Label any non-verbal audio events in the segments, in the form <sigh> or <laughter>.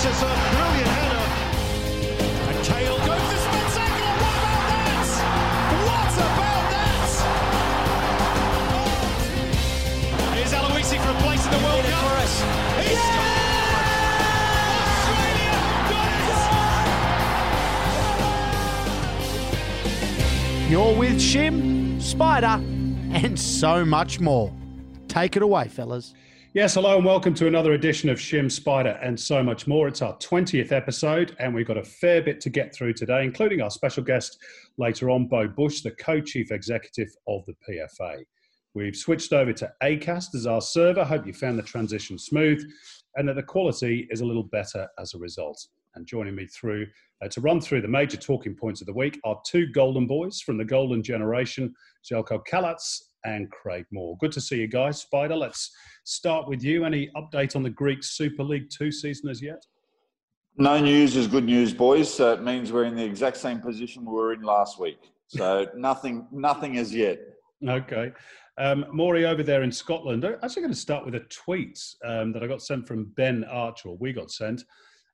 Set piece. It's a brilliant header. And Tail goes to spectacular. What about that? What about that? Oh. Here's Aloisi for a place in the World Cup. He scored! Australia have done it! You're with Shim, Spider, and so much more. Take it away, fellas. Yes, hello and welcome to another edition of Shim Spider and so much more. It's our 20th episode, and we've got a fair bit to get through today, including our special guest later on, Beau Busch, the co chief executive of the PFA. We've switched over to ACAST as our server. Hope you found the transition smooth and that the quality is a little better as a result. And joining me through uh, to run through the major talking points of the week are two golden boys from the golden generation, Zeljko Kalac and Craig Moore. Good to see you guys. Spider, let's start with you. Any update on the Greek Super League 2 season as yet? No news is good news, boys. So it means we're in the exact same position we were in last week. So <laughs> nothing, nothing as yet. Okay. Um, Maury over there in Scotland. I'm actually going to start with a tweet um, that I got sent from Ben Archer, we got sent.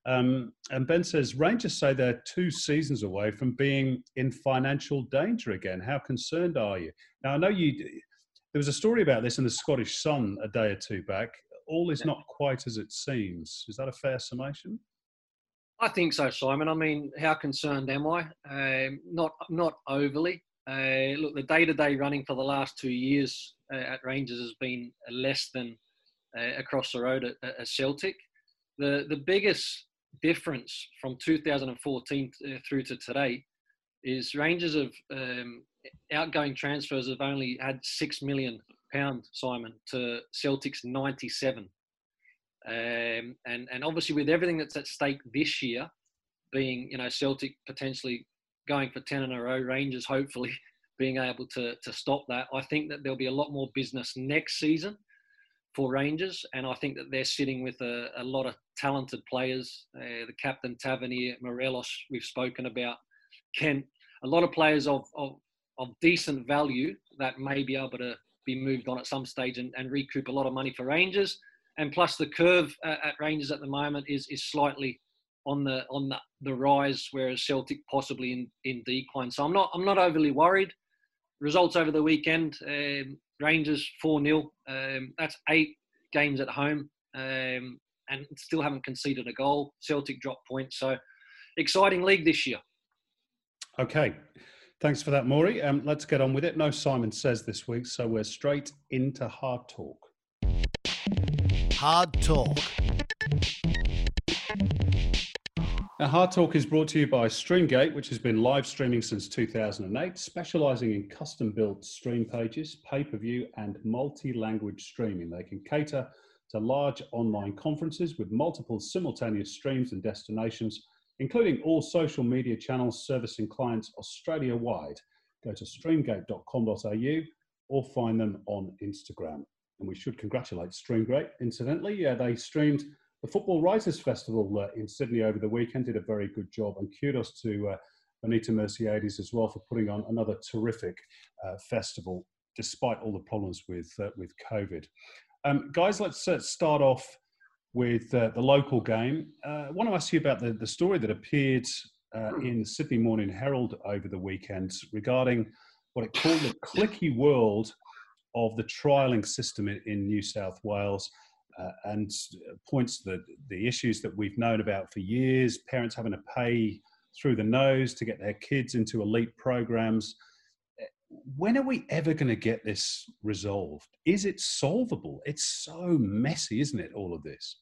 Um, and Ben says Rangers say they're two seasons away from being in financial danger again. How concerned are you? Now, I know you. There was a story about this in the Scottish Sun a day or two back. All is not quite as it seems. Is that a fair summation? I think so, Simon. I mean, how concerned am I? Um, not, not overly. Uh, look, the day-to-day running for the last two years uh, at Rangers has been less than uh, across the road at, at Celtic. The the biggest difference from 2014 uh, through to today is Rangers have um, outgoing transfers have only had six million pound Simon to Celtic's 97. Um, and and obviously with everything that's at stake this year, being you know Celtic potentially going for ten in a row, Rangers hopefully <laughs> being able to to stop that. I think that there'll be a lot more business next season for Rangers, and I think that they're sitting with a, a lot of talented players. Uh, the captain Tavernier, Morelos, we've spoken about, Kent, a lot of players of, of of decent value that may be able to be moved on at some stage and, and recoup a lot of money for Rangers and plus the curve at, Rangers at the moment is is slightly on the on the, the rise, whereas Celtic possibly in, in decline. So I'm not I'm not overly worried. Results over the weekend: um, Rangers four 0 um, That's eight games at home, um, and still haven't conceded a goal. Celtic dropped points, so exciting league this year. Okay. Thanks for that, Maury. Um, let's get on with it. No Simon says this week, so we're straight into hard talk. Hard talk. Now, Hard Talk is brought to you by Streamgate, which has been live streaming since 2008, specializing in custom built stream pages, pay per view, and multi language streaming. They can cater to large online conferences with multiple simultaneous streams and destinations, including all social media channels servicing clients Australia wide. Go to streamgate.com.au or find them on Instagram. And we should congratulate Streamgate. Incidentally, yeah, they streamed the Football Writers Festival uh, in Sydney over the weekend, did a very good job. And kudos to uh, Bonita Mersiades as well for putting on another terrific uh, festival, despite all the problems with uh, with COVID. Um, guys, let's uh, start off with uh, the local game. I want to ask you about the, the story that appeared in the Sydney Morning Herald over the weekend regarding what it called the clicky world of the trialling system in, in New South Wales. Uh, and points to the, the issues that we've known about for years parents having to pay through the nose to get their kids into elite programs. When are we ever going to get this resolved? Is it solvable? It's so messy, isn't it, all of this?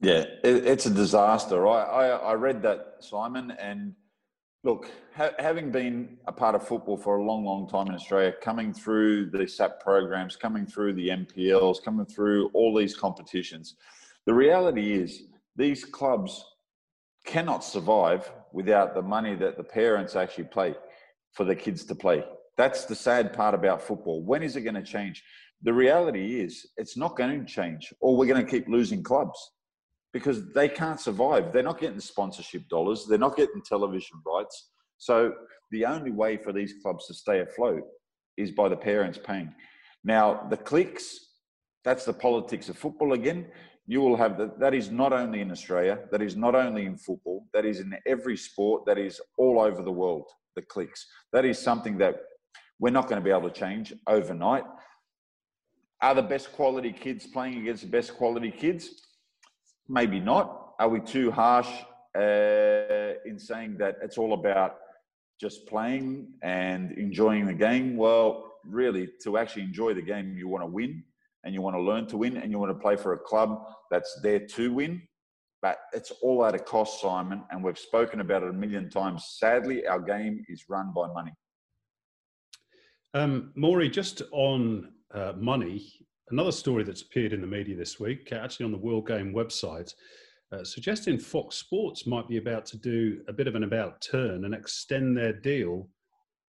Yeah, it, it's a disaster. I, I, I read that, Simon, and Look, ha- having been a part of football for a long, long time in Australia, coming through the SAP programs, coming through the NPLs, coming through all these competitions, the reality is these clubs cannot survive without the money that the parents actually pay for the kids to play. That's the sad part about football. When is it going to change? The reality is it's not going to change, or we're going to keep losing clubs because they can't survive. They're not getting sponsorship dollars, they're not getting television rights. So the only way for these clubs to stay afloat is by the parents paying. Now, the clicks, that's the politics of football again. You will have that. That is not only in Australia, that is not only in football, that is in every sport, that is all over the world, the clicks. That is something that we're not going to be able to change overnight. Are the best quality kids playing against the best quality kids? Maybe not. Are we too harsh uh, in saying that it's all about just playing and enjoying the game? Well, really, to actually enjoy the game, you want to win and you want to learn to win and you want to play for a club that's there to win. But it's all at a cost, Simon, and we've spoken about it a million times. Sadly, our game is run by money. Um, Maury, just on uh, money, another story that's appeared in the media this week, uh, actually on the World Game website, uh, suggesting Fox Sports might be about to do a bit of an about turn and extend their deal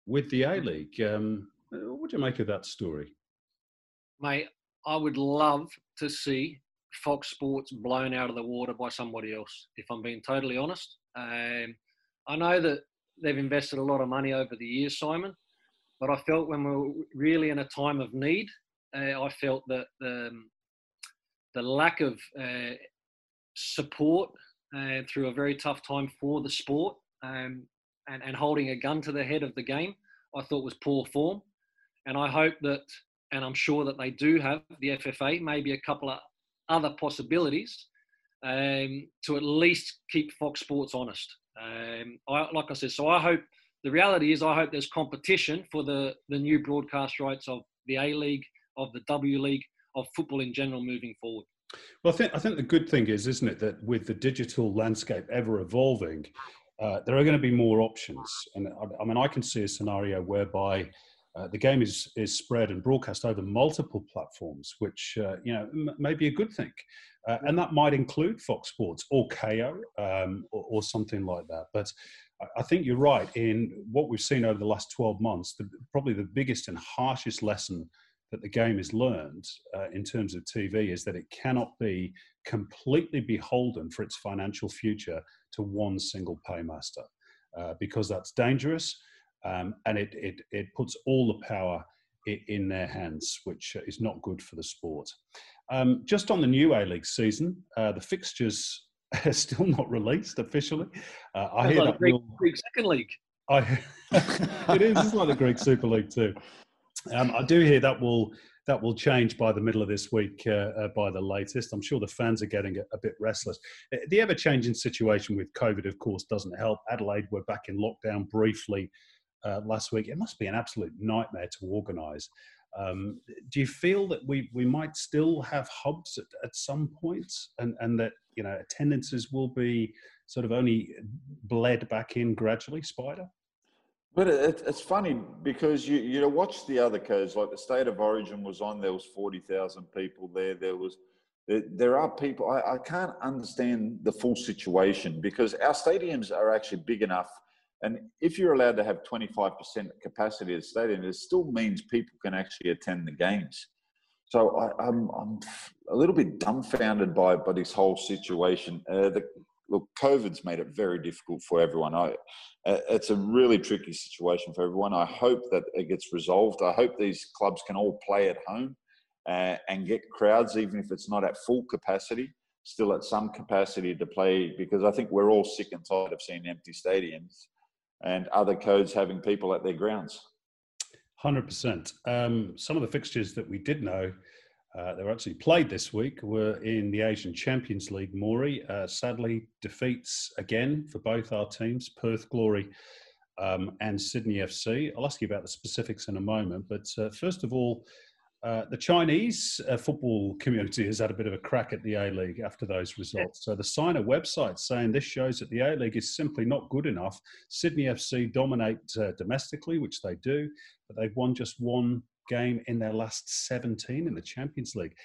with the A League. Um, uh, what do you make of that story? Mate, I would love to see Fox Sports blown out of the water by somebody else, if I'm being totally honest. Um, I know that they've invested a lot of money over the years, Simon, but I felt when we are really in a time of need uh, I felt that the, um, the lack of uh, support uh, through a very tough time for the sport um, and, and holding a gun to the head of the game, I thought was poor form. And I hope that, and I'm sure that they do have the FFA, maybe a couple of other possibilities um, to at least keep Fox Sports honest. Um, I, like I said, so I hope the reality is I hope there's competition for the, the new broadcast rights of the A League of the W League, of football in general moving forward. Well, I think I think the good thing is, isn't it, that with the digital landscape ever evolving, uh, there are going to be more options. And I, I mean, I can see a scenario whereby uh, the game is is spread and broadcast over multiple platforms, which uh, you know m- may be a good thing, uh, and that might include Fox Sports or Kayo um, or, or, something like that. But I think you're right in what we've seen over the last 12 months. The, probably the biggest and harshest lesson that the game has learned uh, in terms of TV is that it cannot be completely beholden for its financial future to one single paymaster uh, because that's dangerous um, and it, it, it puts all the power in, in their hands, which is not good for the sport. Um, just on the new A League season, uh, the fixtures <laughs> are still not released officially. Uh, I hear like that Greek. Greek Second League. I, <laughs> it is. It's like the Greek Super League too. Um, I do hear that will that will change by the middle of this week, uh, uh, by the latest. I'm sure the fans are getting a, a bit restless. Uh, the ever changing situation with COVID, of course, doesn't help. Adelaide were back in lockdown briefly uh, last week. It must be an absolute nightmare to organise. Um, do you feel that we we might still have hubs at, at some point, and and that you know attendances will be sort of only bled back in gradually, Spider? But it, it's funny because you you know watch the other codes like the state of origin was on. There was forty thousand people there. There was there, are people. I, I can't understand the full situation because our stadiums are actually big enough. And if you're allowed to have 25% capacity at the stadium, it still means people can actually attend the games. So I, am a little bit dumbfounded by, by this whole situation. Uh, the, look, COVID's made it very difficult for everyone. I, it's a really tricky situation for everyone. I hope that it gets resolved. I hope these clubs can all play at home uh, and get crowds, even if it's not at full capacity, still at some capacity to play, because I think we're all sick and tired of seeing empty stadiums and other codes having people at their grounds. 100%. Um, some of the fixtures that we did know uh, they were actually played this week were in the Asian Champions League. Moree uh, sadly defeats again for both our teams, Perth Glory um, and Sydney FC. I'll ask you about the specifics in a moment, but uh, first of all, uh, the Chinese uh, football community has had a bit of a crack at the A League after those results. So the Sina website saying this shows that the A League is simply not good enough. Sydney FC dominate uh, domestically, which they do, but they've won just one game in their last 17 in the Champions League.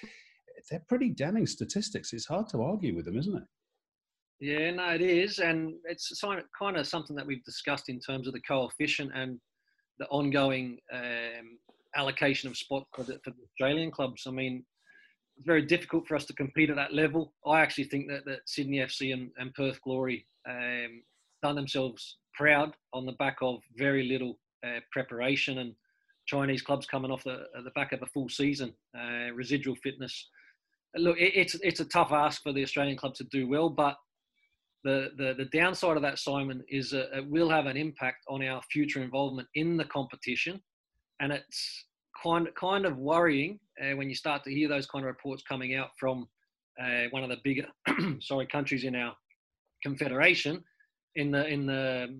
They're pretty damning statistics. It's hard to argue with them, isn't it? Yeah, no, it is. And it's kind of something that we've discussed in terms of the coefficient and the ongoing um, allocation of spot for the, for the Australian clubs. I mean, it's very difficult for us to compete at that level. I actually think that, that Sydney FC and, and Perth Glory um, done themselves proud on the back of very little uh, preparation and Chinese clubs coming off the, the back of a full season, uh, residual fitness. Look, it, it's it's a tough ask for the Australian club to do well, but the, the, the downside of that, Simon, is uh, it will have an impact on our future involvement in the competition, and it's kind kind of worrying uh, when you start to hear those kind of reports coming out from uh, one of the bigger <clears throat> sorry countries in our confederation in the in the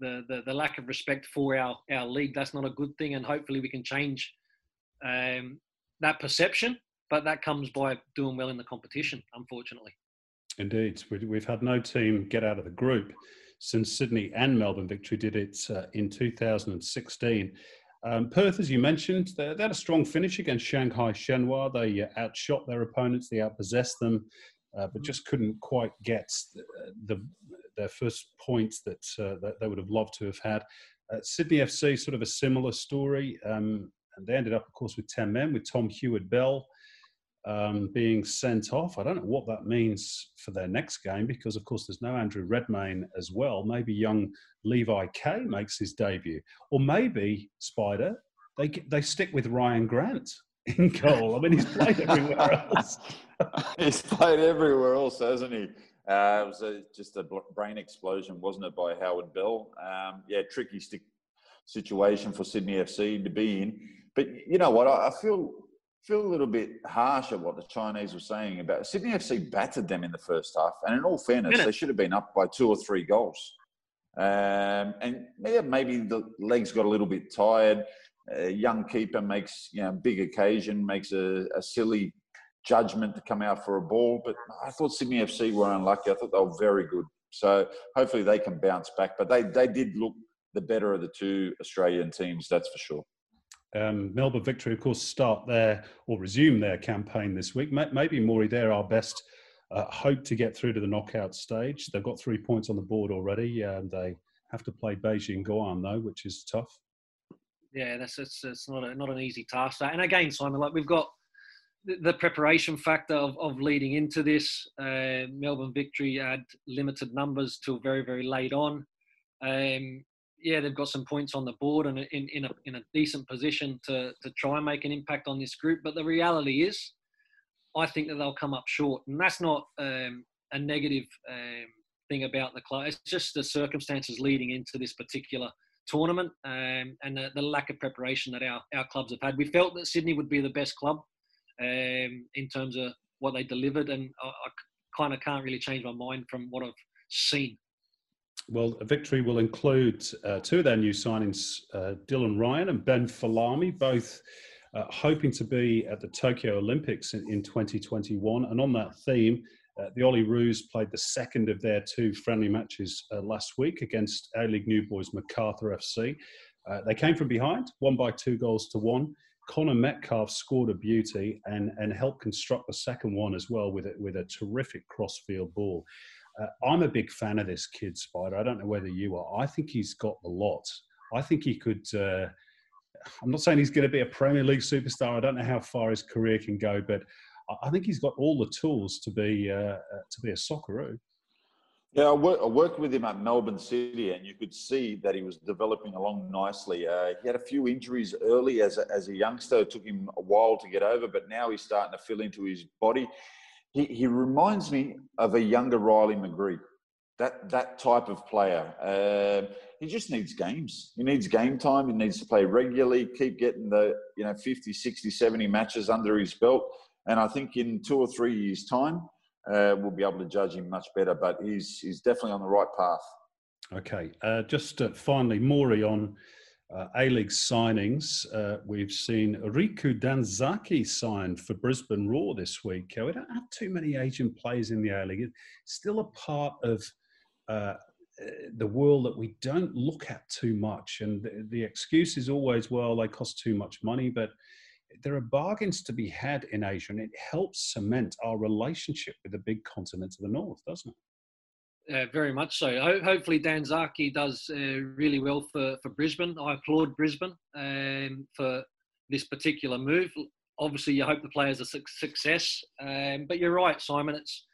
the, the, the lack of respect for our, our league. That's not a good thing, and hopefully we can change um, that perception. But that comes by doing well in the competition, unfortunately. Indeed, we've had no team get out of the group since Sydney and Melbourne Victory did it uh, in 2016. Um, Perth, as you mentioned, they, they, had a strong finish against Shanghai Shenhua. They uh, outshot their opponents, they outpossessed them, uh, but just couldn't quite get the, the, their first points that, uh, that they would have loved to have had. Uh, Sydney FC, sort of a similar story. Um, and they ended up, of course, with 10 men, with Tom Heward-Belle um, being sent off. I don't know what that means for their next game because, of course, there's no Andrew Redmayne as well. Maybe young Levi Kay makes his debut. Or maybe, Spider, they, they stick with Ryan Grant <laughs> in goal. I mean, he's played everywhere <laughs> else. he's played everywhere else, hasn't he? Uh, it was a, just a brain explosion, wasn't it, by Heward-Belle? Um, yeah, tricky stick situation for Sydney FC to be in. But you know what? I, I feel feel a little bit harsh at what the Chinese were saying about Sydney FC battered them in the first half, and in all fairness, they should have been up by two or three goals. Um, and yeah, maybe the legs got a little bit tired. A young keeper makes you know big occasion, makes a, a silly judgment to come out for a ball. But I thought Sydney FC were unlucky. I thought they were very good. So hopefully they can bounce back. But they, they did look the better of the two Australian teams, that's for sure. Um, Melbourne Victory, of course, start their or resume their campaign this week. Maybe Moree, they're our best uh, hope to get through to the knockout stage. They've got three points on the board already. and they have to play Beijing Guoan though, which is tough. Yeah, that's it's, it's not a, not an easy task. And again, Simon, like we've got the preparation factor of, of leading into this. Uh, Melbourne victory had limited numbers till very, very late on. Um, yeah, they've got some points on the board and in, in, a, in a decent position to, to try and make an impact on this group. But the reality is, I think that they'll come up short. And that's not um, a negative um, thing about the club. It's just the circumstances leading into this particular tournament um, and the, the, lack of preparation that our, our clubs have had. We felt that Sydney would be the best club um, in terms of what they delivered, and I, I kind of can't really change my mind from what I've seen. Well, a victory will include uh, two of their new signings, uh, Dylan Ryan and Ben Folami, both uh, hoping to be at the Tokyo Olympics in, in 2021. And on that theme, uh, the Olyroos played the second of their two friendly matches uh, last week against A League New Boys Macarthur FC. Uh, they came from behind, won by two goals to one. Conor Metcalfe scored a beauty and, and helped construct the second one as well with, it, with a terrific crossfield ball. Uh, I'm a big fan of this kid, Spider. I don't know whether you are. I think he's got the lot. I think he could. Uh, I'm not saying he's going to be a Premier League superstar. I don't know how far his career can go, but I think he's got all the tools to be uh, uh to be a Socceroo. Yeah, I, work, I, worked with him at Melbourne City, and you could see that he was developing along nicely. Uh, he had a few injuries early as a, as a youngster. It took him a while to get over, but now he's starting to fill into his body. He, he reminds me of a younger Riley McGree, that, that type of player. Uh, he just needs games. He needs game time. He needs to play regularly, keep getting the you know 50, 60, 70 matches under his belt. And I think in two or three years' time, uh, we'll be able to judge him much better. But he's he's definitely on the right path. Okay, uh, just uh, finally, Maury on uh, A League signings. Uh, we've seen Riku Danzaki signed for Brisbane Roar this week. We don't have too many Asian players in the A League. It's still a part of uh, the world that we don't look at too much. And the, the excuse is always, well, they cost too much money. But there are bargains to be had in Asia, and it helps cement our relationship with the big continent of the north, doesn't it? Uh, very much so. Ho- hopefully, Danzaki does uh, really well for, for Brisbane. I applaud Brisbane um, for this particular move. Obviously, you hope the players are su- success, um, but you're right, Simon. It's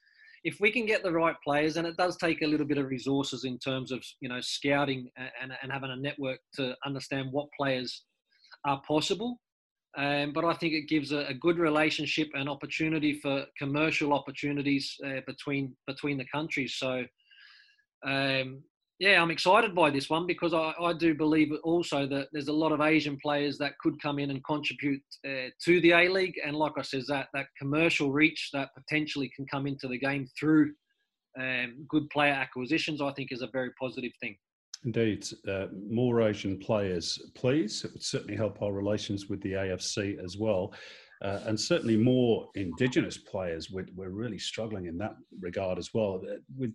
if we can get the right players, and it does take a little bit of resources in terms of you know scouting and, and having a network to understand what players are possible. Um, but I think it gives a, a, good relationship and opportunity for commercial opportunities uh, between between the countries. So, um, yeah, I'm excited by this one because I, I, do believe also that there's a lot of Asian players that could come in and contribute uh, to the A League, and like I said, that that commercial reach that potentially can come into the game through um, good player acquisitions, I think, is a very positive thing. Indeed, uh, more Asian players, please. It would certainly help our relations with the AFC as well. Uh, and certainly more Indigenous players. We're, we're, really struggling in that regard as well. Uh, with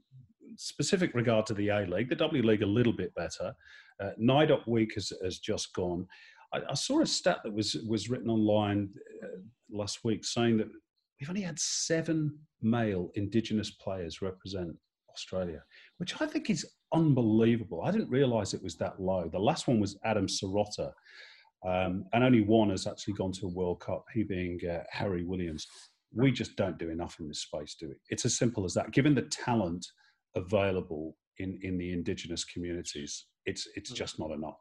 specific regard to the A League, the W League a little bit better. Uh, NAIDOC week has, has just gone. I, I, saw a stat that was was written online uh, last week saying that we've only had seven male Indigenous players represent Australia, which I think is unbelievable. I didn't realize it was that low. The last one was Adam Sarota, um, and only one has actually gone to a World Cup, he being uh, Harry Williams. We just don't do enough in this space, do we? It's as simple as that. Given the talent available in, in the indigenous communities, it's, it's just not enough.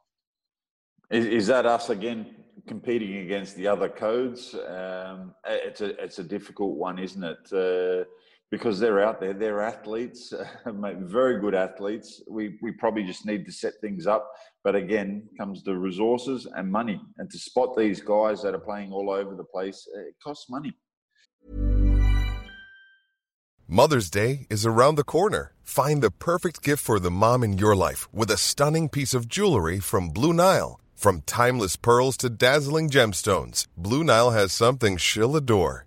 Is, is that us again competing against the other codes? Um, it's, a, it's a difficult one, isn't it? Uh, because they're out there. They're athletes, <laughs> very good athletes. We we probably just need to set things up. But again, comes the resources and money, and to spot these guys that are playing all over the place, it costs money. Mother's Day is around the corner. Find the perfect gift for the mom in your life with a stunning piece of jewelry from Blue Nile. From timeless pearls to dazzling gemstones, Blue Nile has something she'll adore.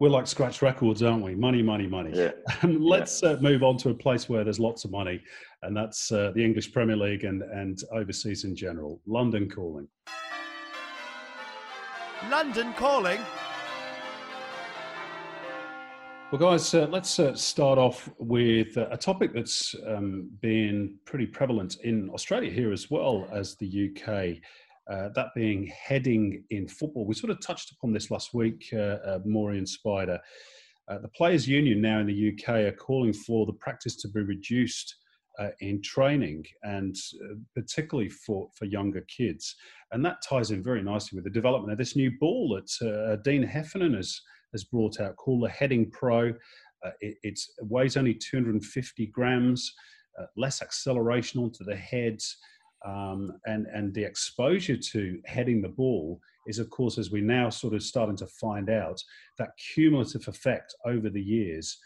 We're like scratch records, aren't we? Money, money, money. Yeah. <laughs> Let's yeah. Uh, move on to a place where there's lots of money and that's uh, the English Premier League and, and overseas in general. London calling. London calling. Well, guys, uh, let's uh, start off with uh, a topic that's um, been pretty prevalent in Australia here as well as the UK. Uh, that being heading in football. We sort of touched upon this last week, uh, uh, Maury and Spider. the Players' Union now in the UK are calling for the practice to be reduced uh, in training and uh, particularly for, for younger kids. And that ties in very nicely with the development of this new ball that uh, Dean Heffernan has, has brought out called the Heading Pro. Uh, it weighs only 250 grams, uh, less acceleration onto the head. Um, and, and the exposure to heading the ball is, of course, as we're now sort of starting to find out, that cumulative effect over the years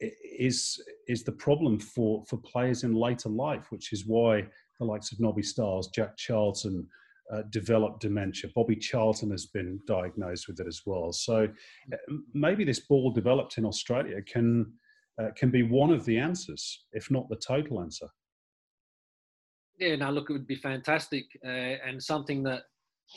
is is the problem for for players in later life, which is why the likes of Nobby Stiles, Jack Charlton, uh, developed dementia. Bobby Charlton has been diagnosed with it as well. So uh, maybe this ball developed in Australia can uh, can be one of the answers, if not the total answer. Yeah, now look, it would be fantastic uh, and something that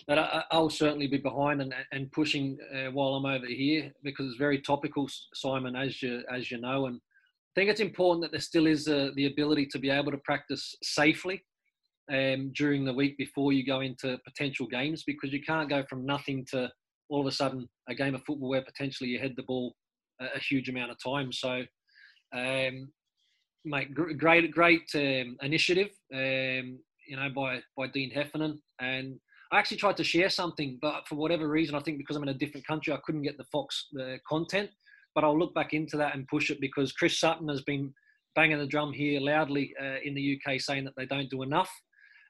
that I, will certainly be behind and, and pushing uh, while I'm over here because it's very topical, Simon, as you as you know. And I think it's important that there still is uh, the ability to be able to practice safely um, during the week before you go into potential games because you can't go from nothing to all of a sudden a game of football where potentially you head the ball a, a huge amount of time. So, um, mate, great, great um, initiative, um, you know, by by Dean Heffernan. And I actually tried to share something, but for whatever reason, I think because I'm in a different country, I couldn't get the Fox the content. But I'll look back into that and push it because Chris Sutton has been banging the drum here loudly uh, in the UK, saying that they don't do enough.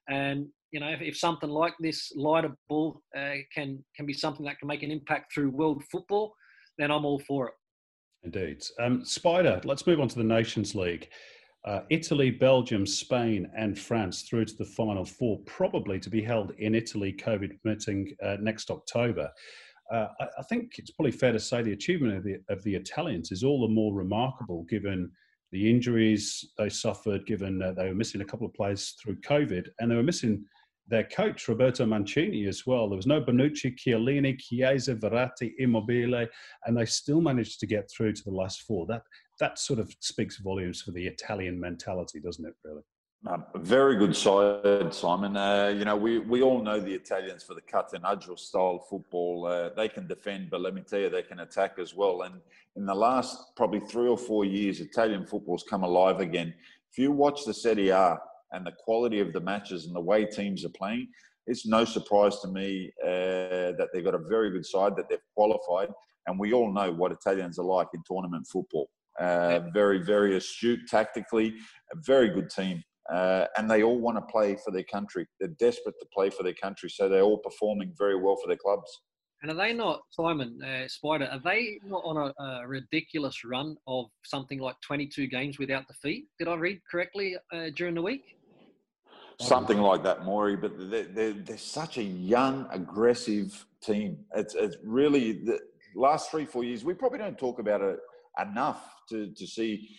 And you know, if, if something like this lighter ball uh, can can be something that can make an impact through world football, then I'm all for it. Indeed, um, Spider. Let's move on to the Nations League. Uh, Italy, Belgium, Spain, and France through to the final four, probably to be held in Italy, COVID permitting, uh, next October. Uh, I, I, think it's probably fair to say the achievement of the, of the Italians is all the more remarkable given the injuries they suffered, given they were missing a couple of players through COVID, and they were missing their coach Roberto Mancini as well. There was no Bonucci, Chiellini, Chiesa, Verratti, Immobile, and they still managed to get through to the last four. That that sort of speaks volumes for the Italian mentality, doesn't it? Really. Uh, very good side, Simon. Uh, you know, we, we all know the Italians for the catenaccio style football. Uh, they can defend, but let me tell you, they can attack as well. And in the last probably three or four years, Italian football's come alive again. If you watch the Serie A and the quality of the matches and the way teams are playing, it's no surprise to me uh, that they've got a very good side, that they've qualified. And we all know what Italians are like in tournament football. Uh, very, very astute tactically, a very good team. Uh, and they all want to play for their country. They're desperate to play for their country, so they're all performing very well for their clubs. And are they not, Simon uh, Spider? Are they not on a, a, ridiculous run of something like 22 games without defeat? Did I read correctly uh, during the week? Something like that, Maury. But they're, they're, they're, such a young, aggressive team. It's, it's really the last three, four years. We probably don't talk about it enough to, to see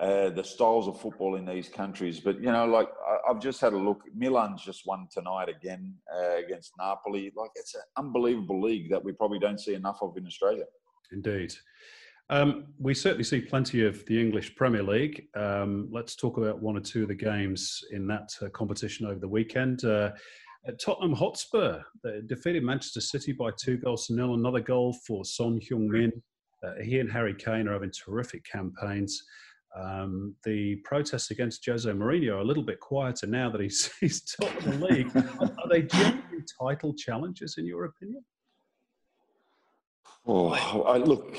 uh, the styles of football in these countries. But you know, like I, have just had a look. Milan's just won tonight again uh, against Napoli. Like it's an unbelievable league that we probably don't see enough of in Australia. Indeed. Um, we certainly see plenty of the English Premier League. Um, let's talk about one or two of the games in that uh, competition over the weekend. Uh, Tottenham Hotspur defeated Manchester City by two goals to nil. Another goal for Son Heung-min. Uh, he and Harry Kane are having terrific campaigns. Um, the protests against Jose Mourinho are a little bit quieter now that he's, he's top of the league. <laughs> are they genuine title challenges, in your opinion? Oh, I, look,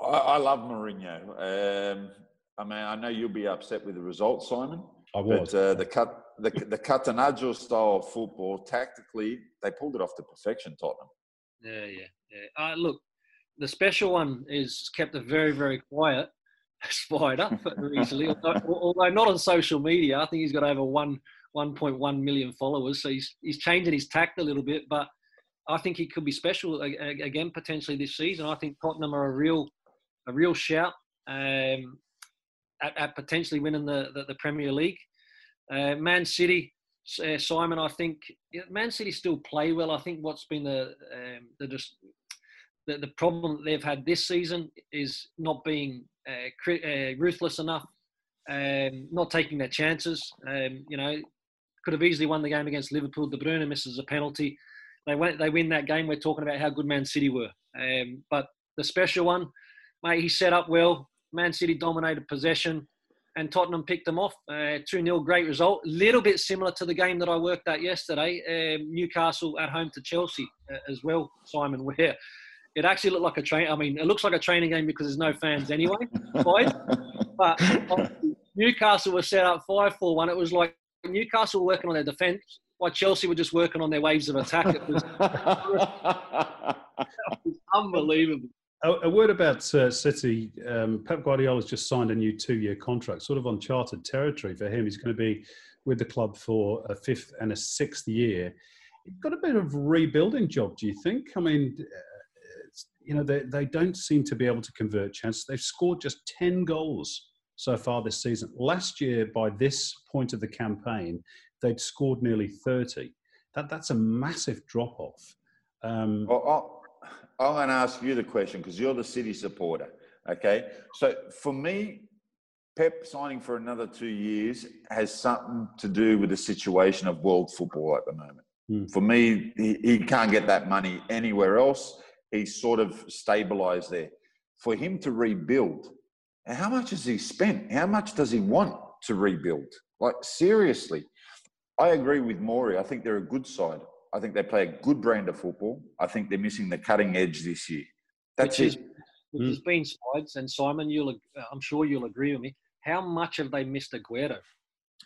I, I love Mourinho. Um, I mean, I know you'll be upset with the result, Simon. I was. But uh, the cut, the the Catenaccio style of football, tactically, they pulled it off to perfection, Tottenham. Yeah, yeah, yeah. Uh, look, the special one is kept it very, very quiet. <laughs> Spider recently, although, <laughs> although not on social media. I think he's got over one 1.1 million followers, so he's he's changing his tact a little bit. But I think he could be special again potentially this season. I think Tottenham are a real a real shout um, at, at, potentially winning the, the, the Premier League. Uh, Man City, uh, Simon, I think Man City still play well. I think what's been the um, the just the, the problem that they've had this season is not being uh, uh, ruthless enough, um, not taking their chances. Um, you know, could have easily won the game against Liverpool. De Bruyne misses a penalty. They went, they win that game. We're talking about how good Man City were. Um, but the special one, mate, he set up well. Man City dominated possession, and Tottenham picked them off. Uh, 2 0, great result. Little bit similar to the game that I worked at yesterday. Um, Newcastle at home to Chelsea uh, as well, Simon, where it actually looked like a train. I mean, it looks like a training game because there's no fans anyway, <laughs> but Newcastle was set up five four one. It was like Newcastle working on their defence, Chelsea were just working on their waves of attack. It was, was <laughs> unbelievable. A, a, word about uh, City. Um, Pep Guardiola's just signed a new two-year contract, sort of uncharted territory for him. He's going to be with the club for a fifth and a sixth year. You've got a bit of rebuilding job, do you think? I mean, you know, they, they don't seem to be able to convert chances. They've scored just 10 goals so far this season. Last year, by this point of the campaign, they'd scored nearly 30. That that's a massive drop off. Um, well, I'm going to ask you the question because you're the City supporter. Okay, so for me, Pep signing for another two years has something to do with the situation of world football at the moment. Mm. For me, he, he can't get that money anywhere else. He's sort of stabilized there. For him to rebuild, how much has he spent? How much does he want to rebuild? Like, seriously, I agree with Maury. I think they're a good side. I think they play a good brand of football. I think they're missing the cutting edge this year. That's which it. Is, which has been sides, and Simon, you'll I'm sure you'll agree with me. How much have they missed Aguero?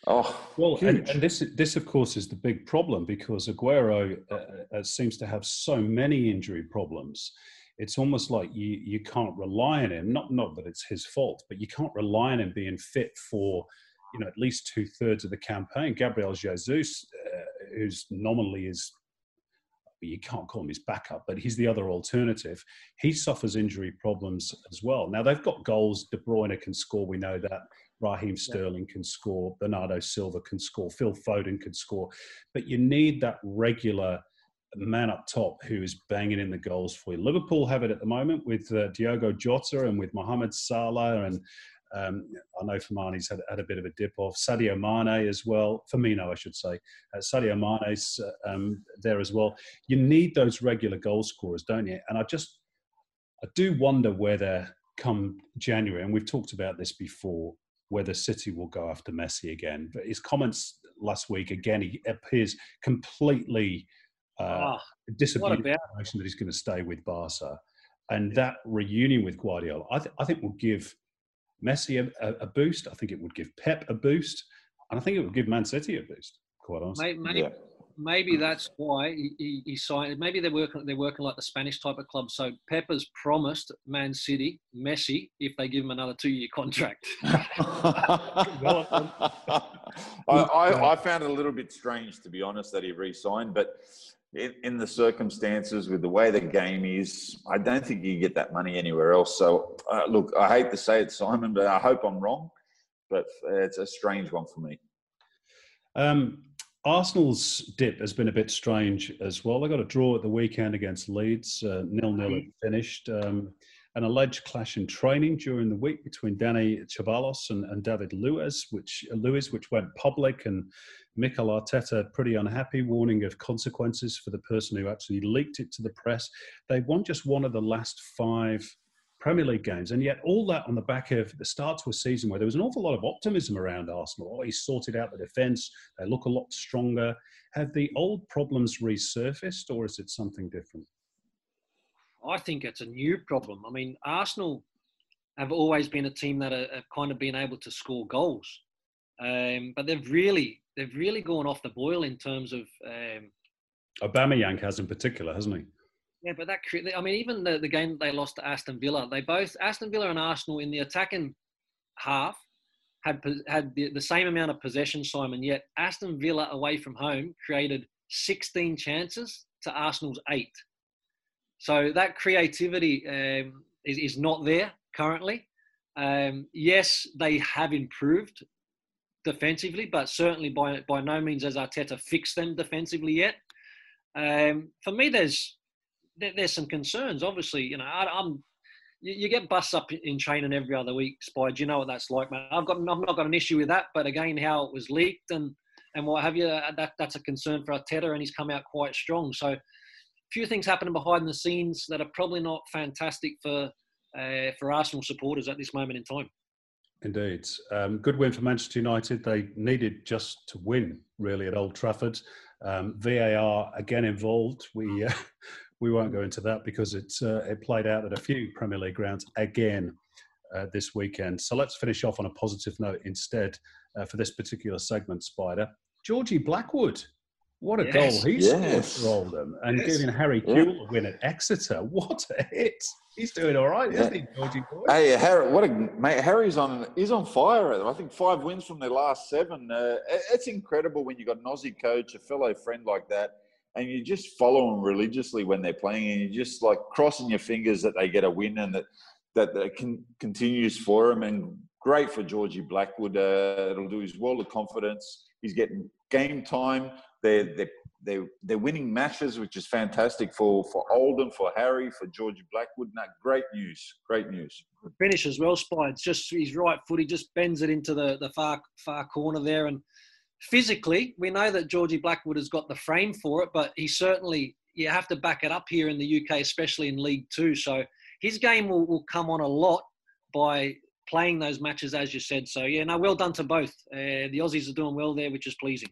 Oh, well, and, and, this this of course is the big problem because Aguero uh, uh, seems to have so many injury problems. It's almost like you you can't rely on him. Not not that it's his fault, but you can't rely on him being fit for you know at least two thirds of the campaign. Gabriel Jesus, uh, who's nominally is you can't call him his backup, but he's the other alternative. He suffers injury problems as well. Now they've got goals. De Bruyne can score. We know that. Raheem Sterling can score. Bernardo Silva can score. Phil Foden can score. But you need that regular man up top who is banging in the goals for you. Liverpool have it at the moment with uh, Diogo Jota and with Mohamed Salah and um, I know Firmini's had, had a bit of a dip off. Sadio Mane as well. Firmino, I should say. Uh, Sadio Mane's uh, um, there as well. You need those regular goal scorers, don't you? And I just, I do wonder whether come January, and we've talked about this before, whether City will go after Messi again. But his comments last week, again, he appears completely uh, oh, disappointed that he's going to stay with Barca. And that reunion with Guardiola, I, th- I think will give Messi a, a, boost. I think it would give Pep a boost. And I think it would give Man City a boost, quite honestly. Maybe, maybe, yeah. maybe that's why he, he, he, signed. Maybe they're working, they're working like the Spanish type of club. So Pep has promised Man City Messi if they give him another two year contract. <laughs> I, I, I, found it a little bit strange, to be honest, that he re signed. But in, in, the circumstances with the way the game is, I don't think you get that money anywhere else. So, uh, look, I hate to say it, Simon, but I hope I'm wrong. But it's a strange one for me. Um, Arsenal's dip has been a bit strange as well. They got a draw at the weekend against Leeds, uh, nil nil finished. Um, an alleged clash in training during the week between Dani Ceballos and, and David Luiz, which Luiz, which went public, and Mikel Arteta pretty unhappy, warning of consequences for the person who actually leaked it to the press. They won just one of the last five Premier League games, and yet all that on the back of the start to a season where there was an awful lot of optimism around Arsenal. Oh, he sorted out the defence; they look a lot stronger. Have the old problems resurfaced, or is it something different? I think it's a new problem. I mean, Arsenal have always been a team that have kind of been able to score goals, um, but they've really they've really gone off the boil in terms of. Um, Aubameyang has in particular, hasn't he? Yeah, but that I mean, even the, the game they lost to Aston Villa, they both Aston Villa and Arsenal in the attacking half had had the, the same amount of possession, Simon. Yet Aston Villa away from home created 16 chances to Arsenal's eight. So that creativity um, is, is not there currently. Um, yes, they have improved defensively, but certainly by by no means has Arteta fixed them defensively yet. Um, for me, there's there, there's some concerns. Obviously, you know, I, am you, you, get busts up in training every other week, Spy. Do you know what that's like, man? I've got I've not got an issue with that, but again, how it was leaked and and what have you, that that's a concern for Arteta, and he's come out quite strong. So a few things happening behind the scenes that are probably not fantastic for uh, for Arsenal supporters at this moment in time. Indeed, um, good win for Manchester United. They needed just to win really at Old Trafford. Um, VAR again involved. We uh, <laughs> we won't go into that because it's uh, it played out at a few Premier League grounds again uh, this weekend. So let's finish off on a positive note instead uh, for this particular segment. Spider Georgie Blackwood what a yes. goal he yes. scored for Oldham and yes. giving Harry Kewell a win at Exeter. <laughs> What a hit! He's doing all right, yeah. isn't he, Georgie boy? Hey, Harry, what a mate! Harry's on. He's on fire. I think five wins from their last seven. Uh, it's incredible when you have got an Aussie coach, a fellow friend like that, and you just follow them religiously when they're playing, and you're just like crossing your fingers that they get a win and that that, that can, continues for them. And great for Georgie Blackwood. Uh, it'll do his world of confidence. He's getting game time they're, they're, they're, they're winning matches, which is fantastic for, for Oldham, for Harry, for Georgie Blackwood. No, great news. Great news. Finish as well, Spy. It's just his right foot. He just bends it into the, the far far corner there. And physically, we know that Georgie Blackwood has got the frame for it, but he certainly, you have to back it up here in the UK, especially in League Two. So his game will, will come on a lot by playing those matches, as you said. So, yeah, no, well done to both. Uh, the Aussies are doing well there, which is pleasing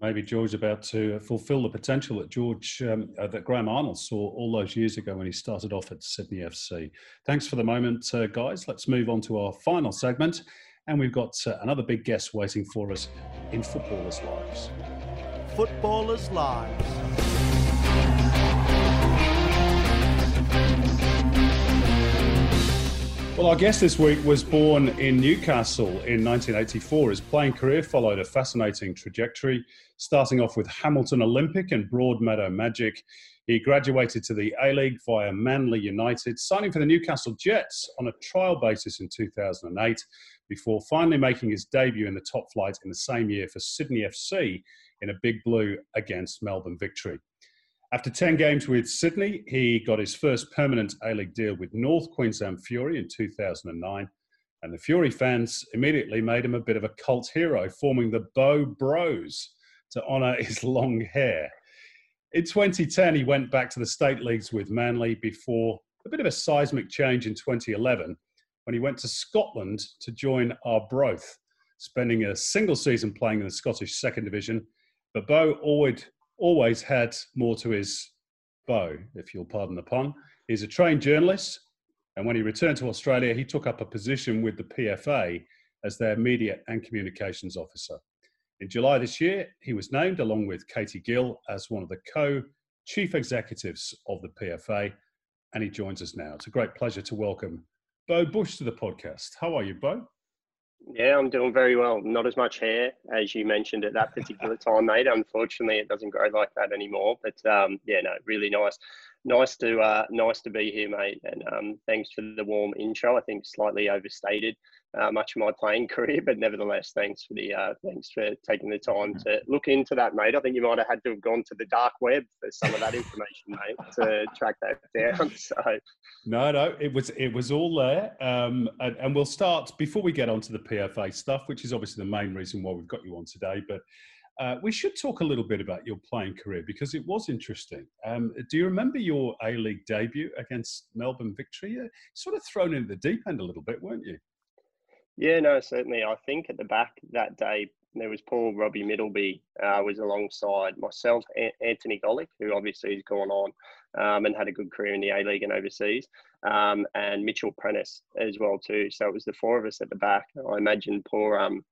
maybe George about to fulfil the potential that George um, uh, that Graham Arnold saw all those years ago when he started off at Sydney FC. Thanks for the moment, uh, guys. Let's move on to our final segment, and we've got uh, another big guest waiting for us in Footballers' Lives. Footballers' Lives. Well, our guest this week was born in Newcastle in 1984. His playing career followed a fascinating trajectory, starting off with Hamilton Olympic and Broadmeadow Magic. He graduated to the A League via Manly United, signing for the Newcastle Jets on a trial basis in 2008, before finally making his debut in the top flight in the same year for Sydney FC in a big blue against Melbourne Victory. After 10 games with Sydney, he got his first permanent A League deal with North Queensland Fury in 2009. And the Fury fans immediately made him a bit of a cult hero, forming the Beau Bros to honour <laughs> his long hair. In 2010, he went back to the state leagues with Manly before a bit of a seismic change in 2011 when he went to Scotland to join Arbroath, spending a single season playing in the Scottish Second Division. But Beau always always had more to his bow, if you'll pardon the pun. He's a trained journalist, and when he returned to Australia, he took up a position with the PFA as their media and communications officer. In July this year, he was named, along with Katie Gill, as one of the co chief executives of the PFA, and he joins us now. It's a great pleasure to welcome Beau Busch to the podcast. How are you, Beau? Yeah, I'm doing very well. Not as much hair as you mentioned at that particular <laughs> time, mate. Unfortunately, it doesn't grow like that anymore. But um, yeah, no, really nice, nice to uh, nice to be here, mate. And um, thanks for the warm intro. I think slightly overstated uh, much of my playing <laughs> career, but nevertheless, thanks for the uh, thanks for taking the time to look into that, mate. I think you might have had to have gone to the dark web for some of that information, mate, to track that <laughs> down. <laughs> So no, no, it was it was all there, um, and, and we'll start before we get onto the PFA stuff, which is obviously the main reason why we've got you on today, but. Uh, we should talk a little bit about your playing career because it was interesting. Um, do you remember your A League debut against Melbourne Victory? Uh, sort of thrown into the deep end a little bit, weren't you? Yeah, no, certainly. I think at the back that day there was Paul Robbie Middleby uh, was alongside myself, a- Anthony Golec, who obviously has gone on um, and had a good career in the A League and overseas, um, and Mitchell Prentice as well too. So it was the four of us at the back. I imagine poor, um,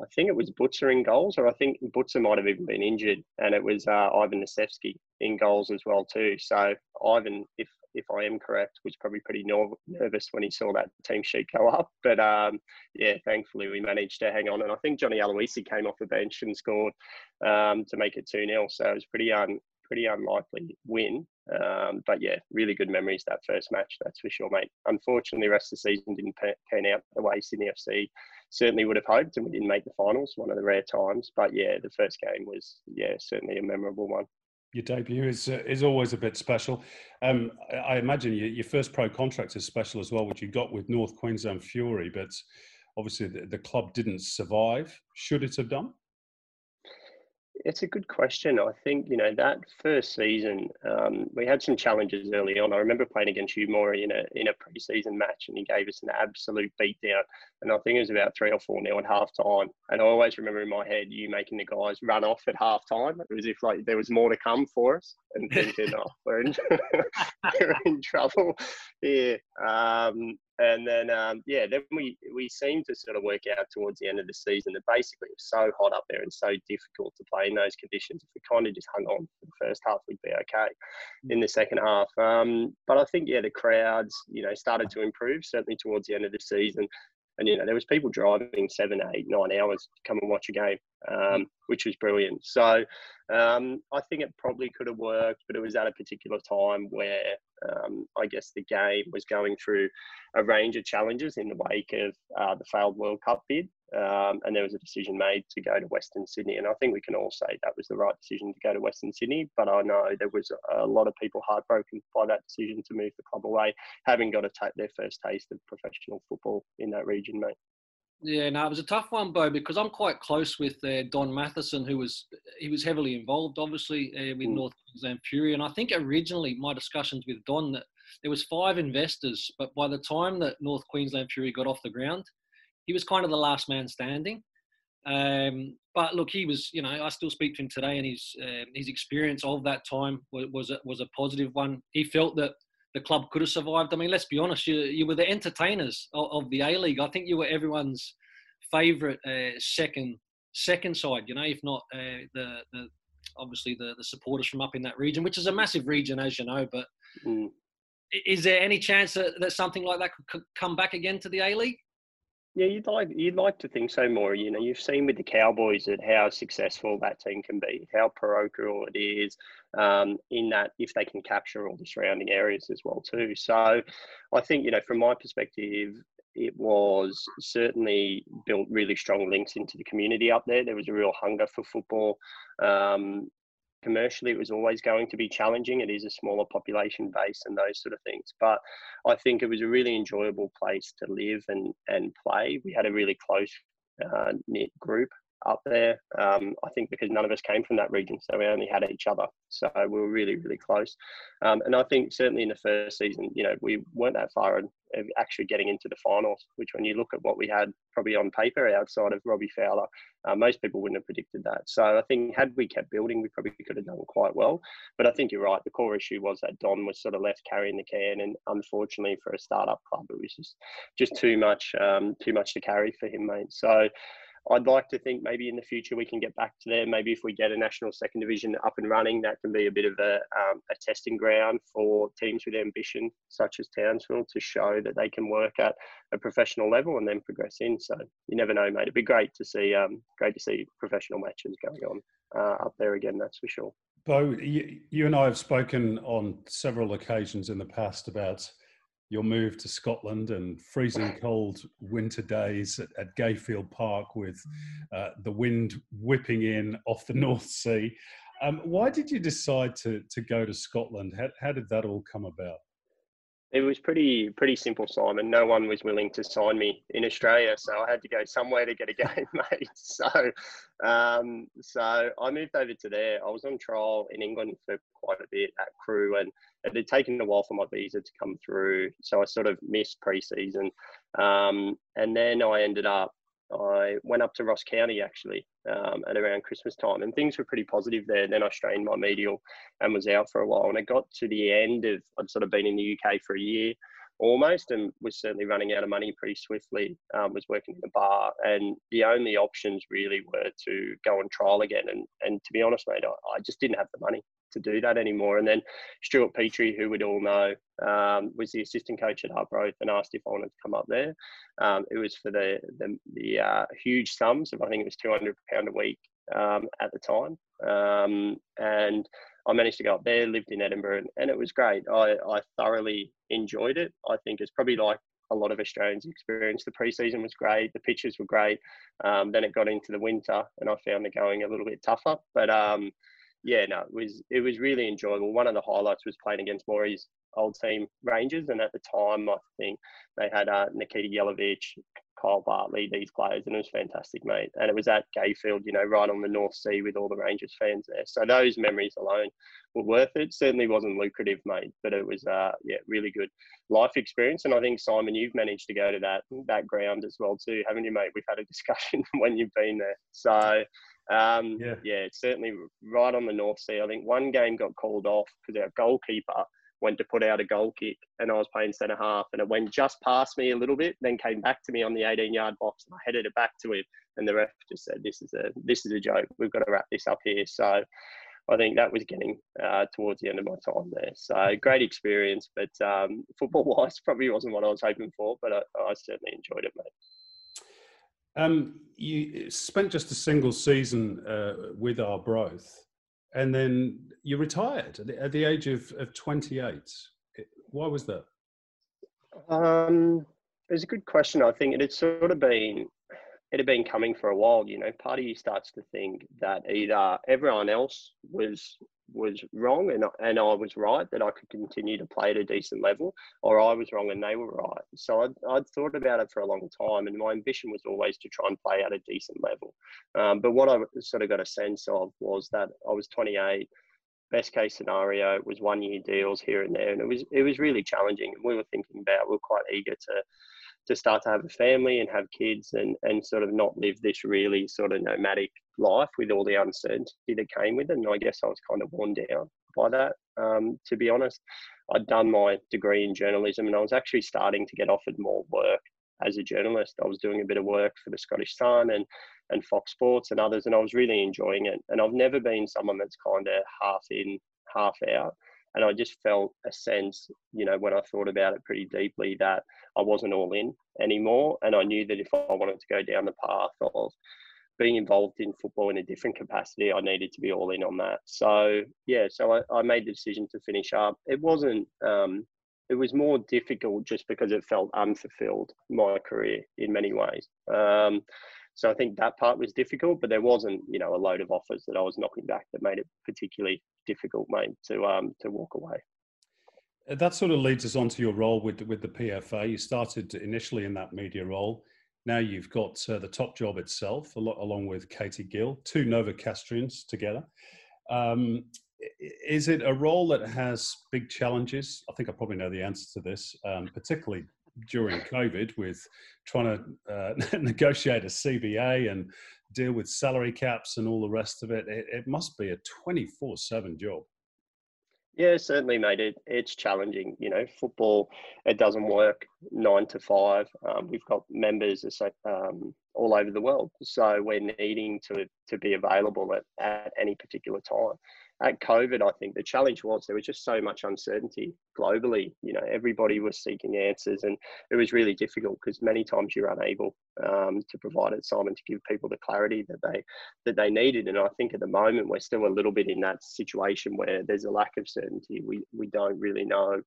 I think it was Butcher in goals, or I think Butcher might have even been injured, and it was uh, Ivan Necevski in goals as well too. So Ivan, if if I am correct, was probably pretty nervous when he saw that team sheet go up. But um, yeah, thankfully we managed to hang on. And I think Johnny Aloisi came off the bench and scored um, to make it 2 0. So it was pretty un, pretty unlikely win. Um, but yeah, really good memories that first match, that's for sure, mate. Unfortunately, the rest of the season didn't pan out the way Sydney FC certainly would have hoped, and we didn't make the finals, one of the rare times. But yeah, the first game was, yeah, certainly a memorable one your debut is uh, is always a bit special. Um, I imagine your, your, first pro contract is special as well, which you got with North Queensland Fury, but obviously the, the club didn't survive. Should it have done? It's a good question. I think you know that first season um, we had some challenges early on. I remember playing against you more in a in a preseason match, and he gave us an absolute beatdown. And I think it was about three or four nil at half time. And I always remember in my head you making the guys run off at half time. It was if like there was more to come for us, and thinking, <laughs> oh, we're in, <laughs> we're in trouble here. Um, and then, um, yeah, then we, we seemed to sort of work out towards the end of the season that basically it was so hot up there and so difficult to play in those conditions. If we kind of just hung on for the first half, we'd be okay in the second half. Um, but I think, yeah, the crowds, you know, started to improve certainly towards the end of the season and you know there was people driving seven, eight, nine hours to come and watch a game, um, which was brilliant. So um, I think it probably could have worked, but it was at a particular time where um, I guess the game was going through a range of challenges in the wake of uh, the failed World Cup bid. um, and there was a decision made to go to Western Sydney. And I think we can all say that was the right decision to go to Western Sydney. But I know there was a lot of people heartbroken by that decision to move the club away, having got to take their first taste of professional football in that region, mate. Yeah, no, it was a tough one, Beau, because I'm quite close with uh, Don Matheson, who was he was heavily involved, obviously, uh, with mm. North Queensland Fury. And I think originally my discussions with Don that there was five investors, but by the time that North Queensland Fury got off the ground, he was kind of the last man standing. Um, but look, he was, you know, I still speak to him today, and his uh, his experience of that time was was a, was a positive one. He felt that the club could have survived. I mean, let's be honest, you you were the entertainers of, of the A League. I think you were everyone's favourite uh, second second side. You know, if not uh, the the obviously the the supporters from up in that region, which is a massive region, as you know. But mm. is there any chance that, that something like that could come back again to the A League? Yeah, you'd like you'd like to think so more. You know, you've seen with the Cowboys that how successful that team can be, how parochial it is. Um, in that, if they can capture all the surrounding areas as well too. So, I think you know, from my perspective, it was certainly built really strong links into the community up there. There was a real hunger for football. Um, commercially it was always going to be challenging. It is a smaller population base and those sort of things but i think it was a really enjoyable place to live and and play. We had a really close uh, knit group up there. Um, I think because none of us came from that region, so we only had each other. So we were really, really close. Um, and I think certainly in the first season, you know, we weren't that far in actually getting into the finals. Which, when you look at what we had probably on paper outside of Robbie Fowler, uh, most people wouldn't have predicted that. So I think had we kept building, we probably could have done quite well. But I think you're right. The core issue was that Don was sort of left carrying the can, and unfortunately for a startup club, it was just just too much, um, too much to carry for him, mate. So. I'd like to think maybe in the future we can get back to there. Maybe if we get a national second division up and running, that can be a bit of a, um, a testing ground for teams with ambition, such as Townsville, to show that they can work at a professional level and then progress in. So you never know, mate. It'd be great to see, um, great to see professional matches going on uh, up there again. That's for sure. Beau, you, you and I have spoken on several occasions in the past about your move to Scotland and freezing cold winter days at, at Gayfield Park with uh, the wind whipping in off the <laughs> North Sea. Um, why did you decide to, to go to Scotland? How, how did that all come about? It was pretty pretty simple, Simon. No one was willing to sign me in Australia, so I had to go somewhere to get a <laughs> game, mate. So, um, so I moved over to there. I was on trial in England for quite a bit at Crewe, and it had taken a while for my visa to come through, so I sort of missed pre-season. Um, and then I ended up I went up to Ross County actually um, at around Christmas time, and things were pretty positive there. Then I strained my medial and was out for a while. And it got to the end of I'd sort of been in the UK for a year almost, and was certainly running out of money pretty swiftly. Um, was working in a bar, and the only options really were to go and trial again. And and to be honest, mate, I, I just didn't have the money to do that anymore. And then Stuart Petrie, who we'd all know, um, was the assistant coach at Arbroath and asked if I wanted to come up there. Um, it was for the the, the uh, huge sums of I think it was two hundred pound a week um, at the time, um, and I managed to go up there, lived in Edinburgh, and, and it was great. I, I thoroughly enjoyed it. I think it's probably like a lot of Australians experienced. The preseason was great, the pitches were great. Um, then it got into the winter, and I found the going a little bit tougher. But um, yeah, no, it was it was really enjoyable. One of the highlights was playing against Morey's old team Rangers, and at the time I think they had uh, Nikica Jelavic, Kyle Bartley, these players, and it was fantastic, mate. And it was at Gayfield, you know, right on the North Sea with all the Rangers fans there. So those memories alone were worth it. Certainly wasn't lucrative, mate, but it was uh, yeah, really good life experience. And I think Simon, you've managed to go to that that ground as well too, haven't you, mate? We've had a <laughs> discussion when you've been there. So um, yeah. yeah, it's certainly right on the North Sea. I think one game got called off because our goalkeeper went to put out a goal kick and I was playing centre half and it went just past me a little bit, then came back to me on the 18 yard box and I headed it back to him and the ref just said, This is a this is a joke. We've got to wrap this up here. So I think that was getting uh, towards the end of my time there. So great experience, but um, football wise <laughs> probably wasn't what I was hoping for, but I, I certainly enjoyed it, mate. Um, you spent just a single season uh, with Arbroath, and then you retired at the, at the age of, of 28. Why was that? Um, it's a good question. I think it had sort of been it had been coming for a while. You know, part of you starts to think that either everyone else was was wrong and and I was right that I could continue to play at a decent level, or I was wrong and they were right. So I'd, I'd thought about it for a long time, and my ambition was always to try and play at a decent level. Um, but what I sort of got a sense of was that I was 28. Best case scenario was one year deals here and there, and it was it was really challenging. And we were thinking about we are quite eager to to start to have a family and have kids and and sort of not live this really sort of nomadic life with all the uncertainty that came with it. And I guess I was kind of worn down by that. Um, to be honest, I'd done my degree in journalism and I was actually starting to get offered more work as a journalist. I was doing a bit of work for the Scottish Sun and and Fox Sports and others, and I was really enjoying it. And I've never been someone that's kind of half in, half out. And I just felt a sense, you know, when I thought about it pretty deeply, that I wasn't all in anymore. And I knew that if I wanted to go down the path of being involved in football in a different capacity, I needed to be all in on that. So yeah, so I, I made the decision to finish up. It wasn't. Um, it was more difficult just because it felt unfulfilled my career in many ways. Um, so I think that part was difficult, but there wasn't, you know, a load of offers that I was knocking back that made it particularly difficult, mate, to um to walk away. Uh, that sort of leads us on to your role with with the PFA. You started initially in that media role. Now you've got uh, the top job itself, along with Katie Gill, two Novocastrians together. Um, is it a role that has big challenges? I think I probably know the answer to this, um, particularly during COVID with trying to uh, <laughs> negotiate a CBA and deal with salary caps and all the rest of it. It, it must be a 24 7 job. Yeah, certainly, mate. It, it's challenging. You know, football, it doesn't work nine to five. Um, we've got members um, all over the world. So we're needing to, to be available at, at any particular time at COVID, I think the challenge was there was just so much uncertainty globally. You know, everybody was seeking answers, and it was really difficult because many times you're unable um, to provide it, Simon, to give people the clarity that they that they needed. And I think at the moment we're still a little bit in that situation where there's a lack of certainty. We we don't really know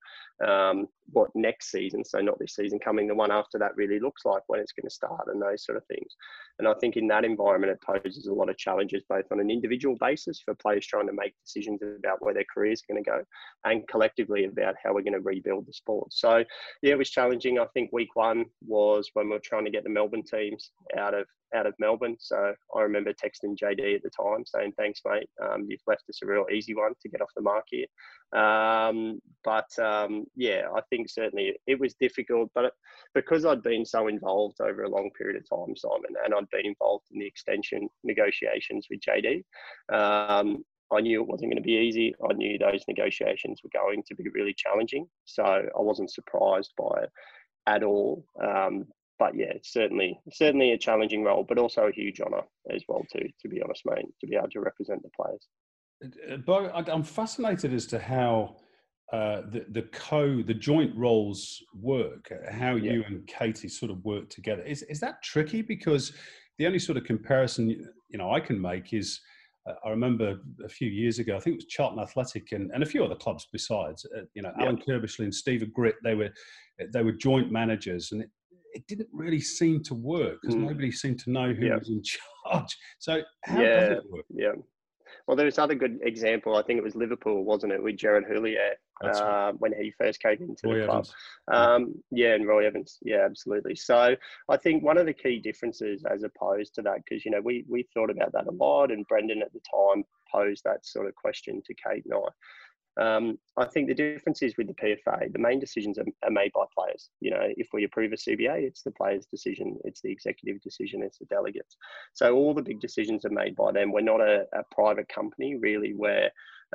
um, what next season, so not this season coming, the one after that really looks like when it's going to start and those sort of things. And I think in that environment it poses a lot of challenges both on an individual basis for players trying to make decisions about where their careers are going to go and collectively about how we're going to rebuild the sport. So, yeah, it was challenging. I think week one was when we were trying to get the Melbourne teams out of out of Melbourne. So I remember texting JD at the time saying, "Thanks, mate. Um, you've left us a real easy one to get off the mark here." Um, but um, yeah, I think certainly it was difficult, but because I'd been so involved over a long period of time, Simon, and I'd been involved in the extension negotiations with JD. I knew it wasn't going to be easy. I knew those negotiations were going to be really challenging. So I wasn't surprised by it at all. Um, but yeah, certainly, certainly a challenging role, but also a huge honour as well too. To be honest, mate, to be able to represent the players. Uh, Beau, I'm fascinated as to how uh, the the co the joint roles work. How yeah. you and Katie sort of work together. Is is that tricky? Because the only sort of comparison you know I can make is uh, I remember a few years ago, I think it was Charlton Athletic and, and a few other clubs besides. Uh, you know, yeah. Alan Curbishley and Steve Gritt, they were they were joint managers, and it, it didn't really seem to work because mm. nobody seemed to know who yeah. was in <laughs> charge. So how yeah. does it work? Yeah. Well, there's other good example. I think it was Liverpool, wasn't it, with Gerard Houllier uh, when he first came into Roy the club. Um, yeah, and Roy Evans. Yeah, absolutely. So I think one of the key differences, as opposed to that, because you know we we thought about that a lot, and Brendan at the time posed that sort of question to Kate and I. Um, I think the difference is with the PFA, the main decisions are, are, made by players. You know, if we approve a CBA, it's the players' decision, it's the executive decision, it's the delegates. So all the big decisions are made by them. We're not a, a private company, really, where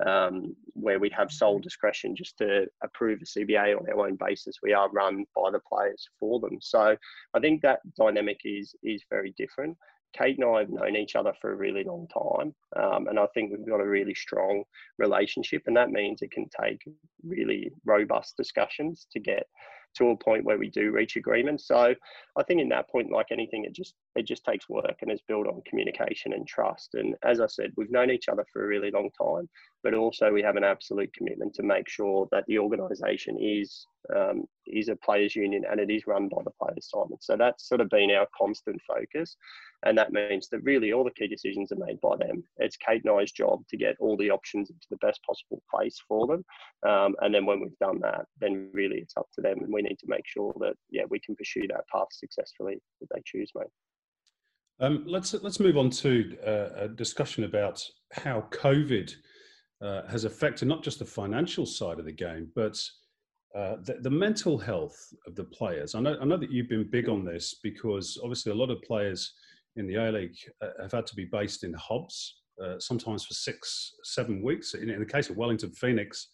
um, where we have sole discretion just to approve a CBA on our own basis. We are run by the players for them. So I think that dynamic is is very different. Kate and I have known each other for a really long time, um, and I think we've got a really strong relationship, and that means it can take really robust discussions to get to a point where we do reach agreement. So I think in that point, like anything, it just it just takes work and it's built on communication and trust. And as I said, we've known each other for a really long time, but also we have an absolute commitment to make sure that the organisation is um, is a players' union and it is run by the players, Simon. So that's sort of been our constant focus, and that means that really all the key decisions are made by them. It's Kate and I's job to get all the options into the best possible place for them, um, and then when we've done that, then really it's up to them, and we need to make sure that yeah we can pursue that path successfully that they choose, mate. Um, let's let's move on to uh, a discussion about how COVID uh, has affected not just the financial side of the game, but uh, the, the, mental health of the players. I know, I know that you've been big on this because obviously a lot of players in the A League uh, have had to be based in hubs, uh, sometimes for six, seven weeks. In, in, the case of Wellington Phoenix,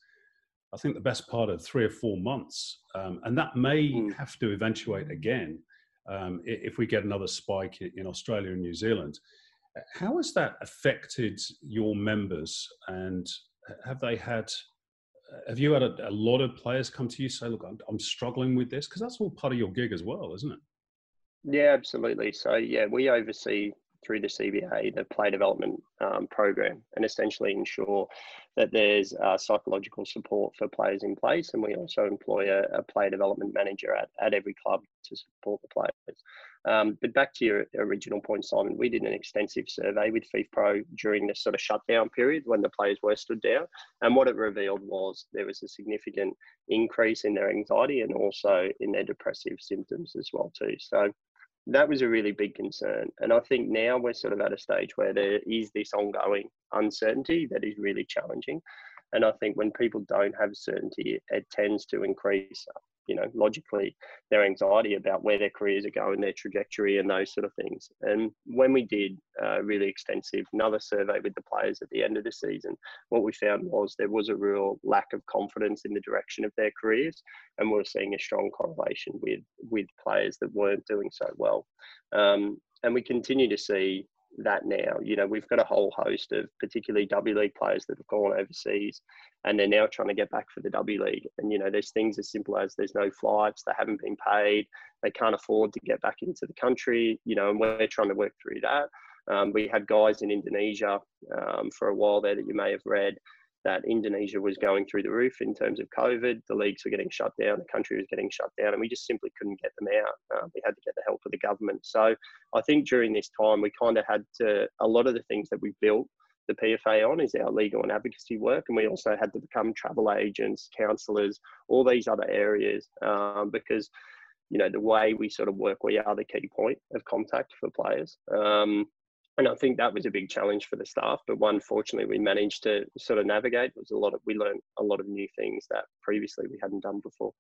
I think the best part of three or four months. Um, and that may mm. have to eventuate again um, if we get another spike in Australia and New Zealand. How has that affected your members and have they had have you had a, a, lot of players come to you say, "Look, I'm, I'm struggling with this," because that's all part of your gig as well, isn't it? Yeah, absolutely. So yeah, we oversee through the CBA the play development um, program and essentially ensure that there's uh, psychological support for players in place. And we also employ a, a player development manager at, at every club to support the players. Um, but back to your original point, Simon, we did an extensive survey with FIFPro during the sort of shutdown period when the players were stood down. And what it revealed was there was a significant increase in their anxiety and also in their depressive symptoms as well too. So that was a really big concern. And I think now we're sort of at a stage where there is this ongoing uncertainty that is really challenging. And I think when people don't have certainty, it tends to increase you know, logically their anxiety about where their careers are going, their trajectory, and those sort of things. And when we did a really extensive another survey with the players at the end of the season, what we found was there was a real lack of confidence in the direction of their careers, and we are seeing a strong correlation with with players that weren't doing so well. Um, and we continue to see that now. You know, we've got a whole host of particularly W League players that have gone overseas and they're now trying to get back for the W League. And, you know, there's things as simple as there's no flights, they haven't been paid, they can't afford to get back into the country, you know, and we're trying to work through that. Um, we had guys in Indonesia um, for a while there that you may have read that Indonesia was going through the roof in terms of COVID. The leagues were getting shut down, the country was getting shut down, and we just simply couldn't get them out. Um, we had to get the help of the government. So I think during this time, we kind of had to, a lot of the things that we built the PFA on is our legal and advocacy work, and we also had to become travel agents, counsellors, all these other areas um, because you know the way we sort of work, we are the key point of contact for players. Um, and I think that was a big challenge for the staff. But one, fortunately, we managed to sort of navigate. It was a lot of we learned a lot of new things that previously we hadn't done before.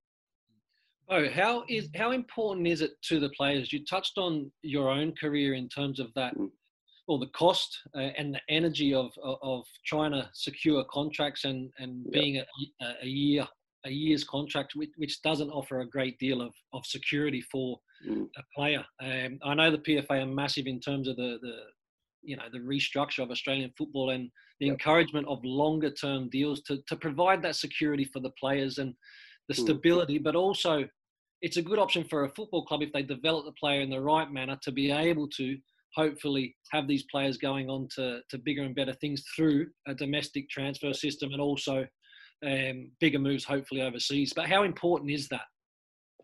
Oh, how is how important is it to the players? You touched on your own career in terms of that, mm. or the cost uh, and the energy of, of, of trying to secure contracts and and being yep. a, a year a year's contract, which, which doesn't offer a great deal of, of security for mm. a player. Um, I know the PFA are massive in terms of the, the you know the restructure of Australian football and the yep. encouragement of longer term deals to, to provide that security for the players and the hmm. stability, but also it's a good option for a football club if they develop the player in the right manner to be able to hopefully have these players going on to, to bigger and better things through a domestic transfer system and also um, bigger moves hopefully overseas. But how important is that?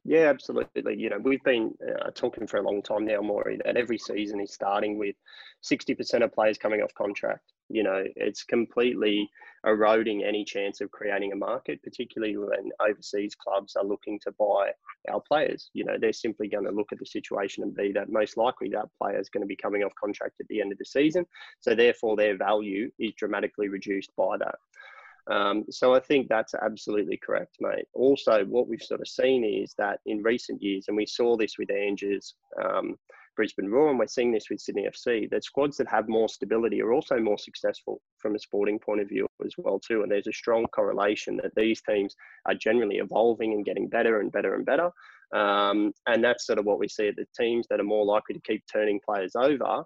Yeah, absolutely. You know, we've been uh, talking for a long time now, Maury, that every season is starting with 60% of players coming off contract. You know, it's completely eroding any chance of creating a market, particularly when overseas clubs are looking to buy our players. You know, they're simply going to look at the situation and be that most likely that player is going to be coming off contract at the end of the season. So, therefore, their value is dramatically reduced by that. Um, so I think that's absolutely correct, mate. Also, what we've sort of seen is that in recent years, and we saw this with Ange's um, Brisbane Roar, and we're seeing this with Sydney FC, that squads that have more stability are also more successful from a sporting point of view as well too. And there's a strong correlation that these teams are generally evolving and getting better and better and better. Um, and that's sort of what we see at the teams that are more likely to keep turning players over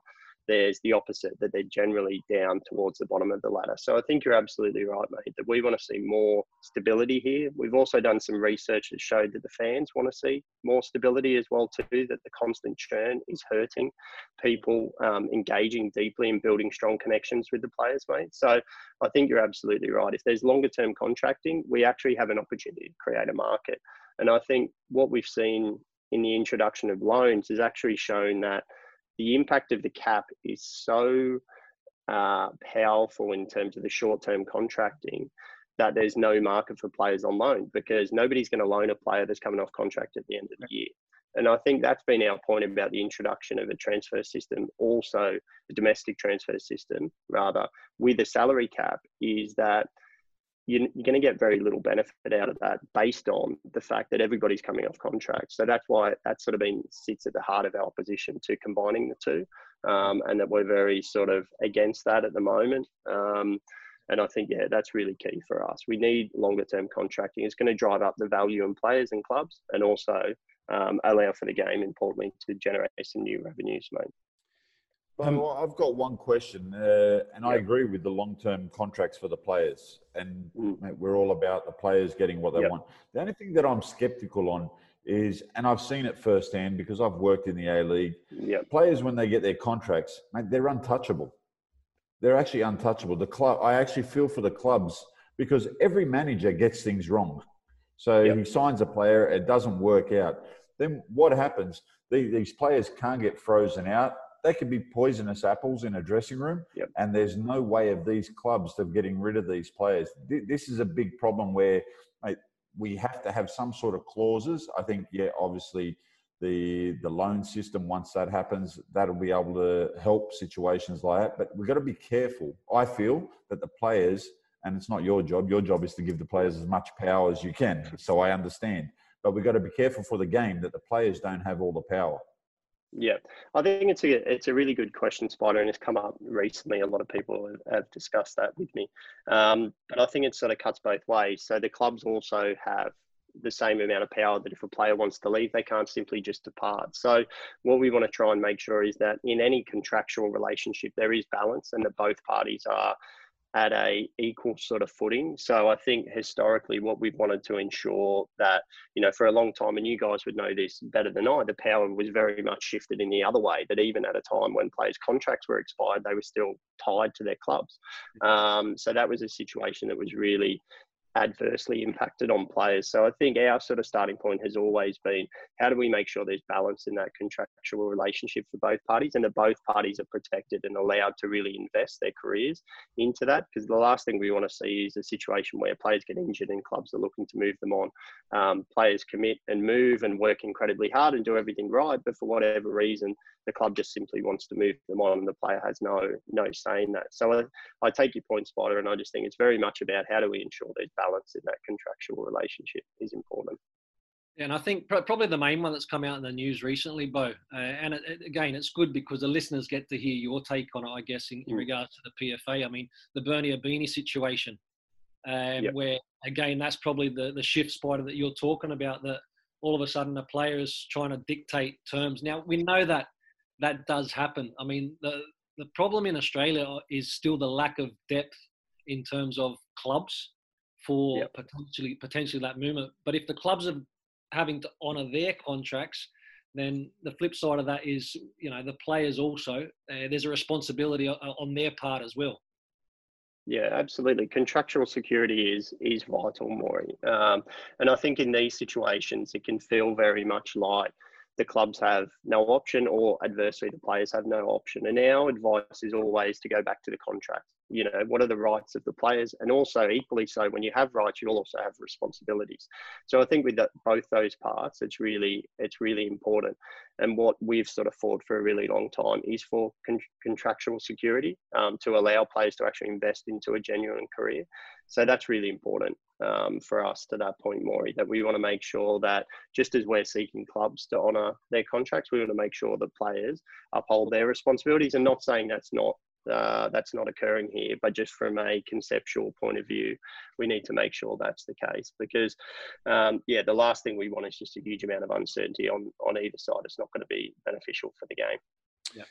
there's the opposite that they're generally down towards the bottom of the ladder. So I think you're absolutely right, mate, that we want to see more stability here. We've also done some research that showed that the fans want to see more stability as well too. That the constant churn is hurting people um, engaging deeply and building strong connections with the players, mate. So I think you're absolutely right. If there's longer term contracting, we actually have an opportunity to create a market. And I think what we've seen in the introduction of loans has actually shown that the impact of the cap is so uh, powerful in terms of the short term contracting that there's no market for players on loan because nobody's going to loan a player that's coming off contract at the end of the year. And I think that's been our point about the introduction of a transfer system, also a domestic transfer system, rather, with a salary cap, is that you're, going to get very little benefit out of that based on the fact that everybody's coming off contract. So that's why that sort of been sits at the heart of our opposition to combining the two, um, and that we're very sort of against that at the moment. Um, and I think yeah, that's really key for us. We need longer term contracting. It's going to drive up the value in players and clubs, and also um, allow for the game, importantly, to generate some new revenues, mate. Um, well, I've got one question, uh, and I agree with the long-term contracts for the players, and mm. mate, we're all about the players getting what they yep. want. The only thing that I'm skeptical on is, and I've seen it firsthand because I've worked in the A League. Yep. Players when they get their contracts, mate, they're untouchable. They're actually untouchable. The club, I actually feel for the clubs because every manager gets things wrong. So yep. he signs a player, it doesn't work out. Then what happens? These players can't get frozen out they could be poisonous apples in a dressing room, yep. and there's no way of these clubs of getting rid of these players. This is a big problem where mate, we have to have some sort of clauses. I think, yeah, obviously the the loan system once that happens that'll be able to help situations like that but we've got to be careful i feel that the players and it's not your job your job is to give the players as much power as you can so i understand but we've got to be careful for the game that the players don't have all the power yeah, I think it's a it's a really good question, Spider, and it's come up recently. A lot of people have, discussed that with me, um, but I think it sort of cuts both ways. So the clubs also have the same amount of power that if a player wants to leave, they can't simply just depart. So what we want to try and make sure is that in any contractual relationship there is balance, and that both parties are at a equal sort of footing. So I think historically what we've wanted to ensure that, you know, for a long time, and you guys would know this better than I, the power was very much shifted in the other way, that even at a time when players' contracts were expired, they were still tied to their clubs. Um, so that was a situation that was really adversely impacted on players. So I think our sort of starting point has always been how do we make sure there's balance in that contractual relationship for both parties and that both parties are protected and allowed to really invest their careers into that? Because the last thing we want to see is a situation where players get injured and clubs are looking to move them on. Um, players commit and move and work incredibly hard and do everything right, but for whatever reason, the club just simply wants to move them on and the player has no no say in that. So I, I take your point, Spider, and I just think it's very much about how do we ensure there's balance in that contractual relationship is important. And I think probably the main one that's come out in the news recently, Beau, uh, and it, it, again, it's good because the listeners get to hear your take on it, I guess, in, in mm. regards to the PFA. I mean, the Bernie Ibini situation, um, yep. where, again, that's probably the, the shift spider that you're talking about, that all of a sudden a player is trying to dictate terms. Now, we know that that does happen. I mean, the the problem in Australia is still the lack of depth in terms of clubs for yep. potentially potentially that movement. But if the clubs are having to honour their contracts, then the flip side of that is you know the players also uh, there's a responsibility on their part as well. Yeah, absolutely. Contractual security is is vital, Maury. Um, and I think in these situations, it can feel very much like the clubs have no option or adversely the players have no option. And our advice is always to go back to the contract. You know, what are the rights of the players? And also equally so when you have rights, you also have responsibilities. So I think with that, both those parts, it's really, it's really important. And what we've sort of fought for a really long time is for con- contractual security um, to allow players to actually invest into a genuine career. So that's really important um, for us to that point, Maury, that we want to make sure that just as we're seeking clubs to honour their contracts, we want to make sure that players uphold their responsibilities. And not saying that's not uh, that's not occurring here, but just from a conceptual point of view, we need to make sure that's the case because, um, yeah, the last thing we want is just a huge amount of uncertainty on on either side. It's not going to be beneficial for the game. Yeah.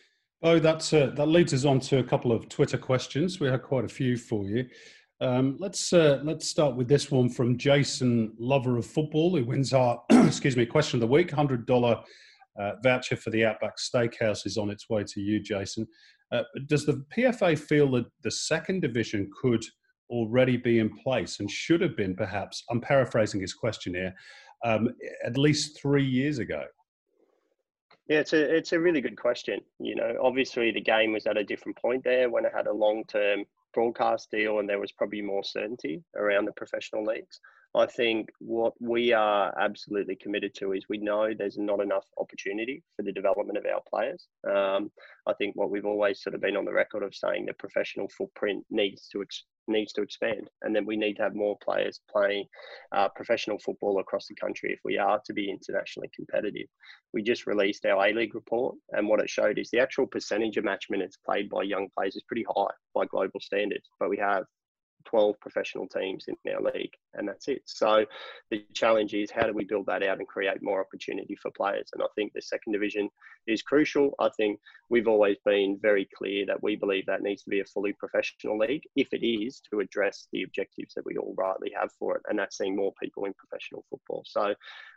Oh, that's uh, that leads us on to a couple of Twitter questions. We had quite a few for you. Um, let's uh, let's start with this one from Jason, lover of football, who wins our <clears throat> excuse me question of the week. Hundred dollar uh, voucher for the Outback Steakhouse is on its way to you, Jason. Uh, does the PFA feel that the second division could already be in place and should have been, perhaps? I'm paraphrasing his question here. Um, at least three years ago. Yeah, it's a it's a really good question. You know, obviously the game was at a different point there when it had a long term broadcast deal and there was probably more certainty around the professional leagues. I think what we are absolutely committed to is we know there's not enough opportunity for the development of our players. Um, I think what we've always sort of been on the record of saying the professional footprint needs to ex- needs to expand, and then we need to have more players playing uh, professional football across the country if we are to be internationally competitive. We just released our A League report, and what it showed is the actual percentage of match minutes played by young players is pretty high by global standards, but we have 12 professional teams in our league, and that's it. So the challenge is how do we build that out and create more opportunity for players? And I think the second division is crucial. I think we've always been very clear that we believe that needs to be a fully professional league if it is to address the objectives that we all rightly have for it, and that's seeing more people in professional football. So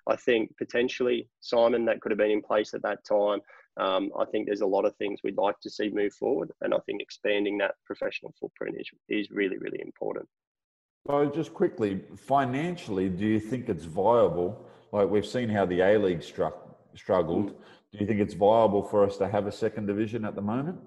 I think potentially, Simon, that could have been in place at that time. Um, I think there's a lot of things we'd like to see move forward, and I think expanding that professional footprint is, is really, really important. So, just quickly, financially, do you think it's viable? Like we've seen how the A League struck, struggled. Do you think it's viable for us to have a second division at the moment?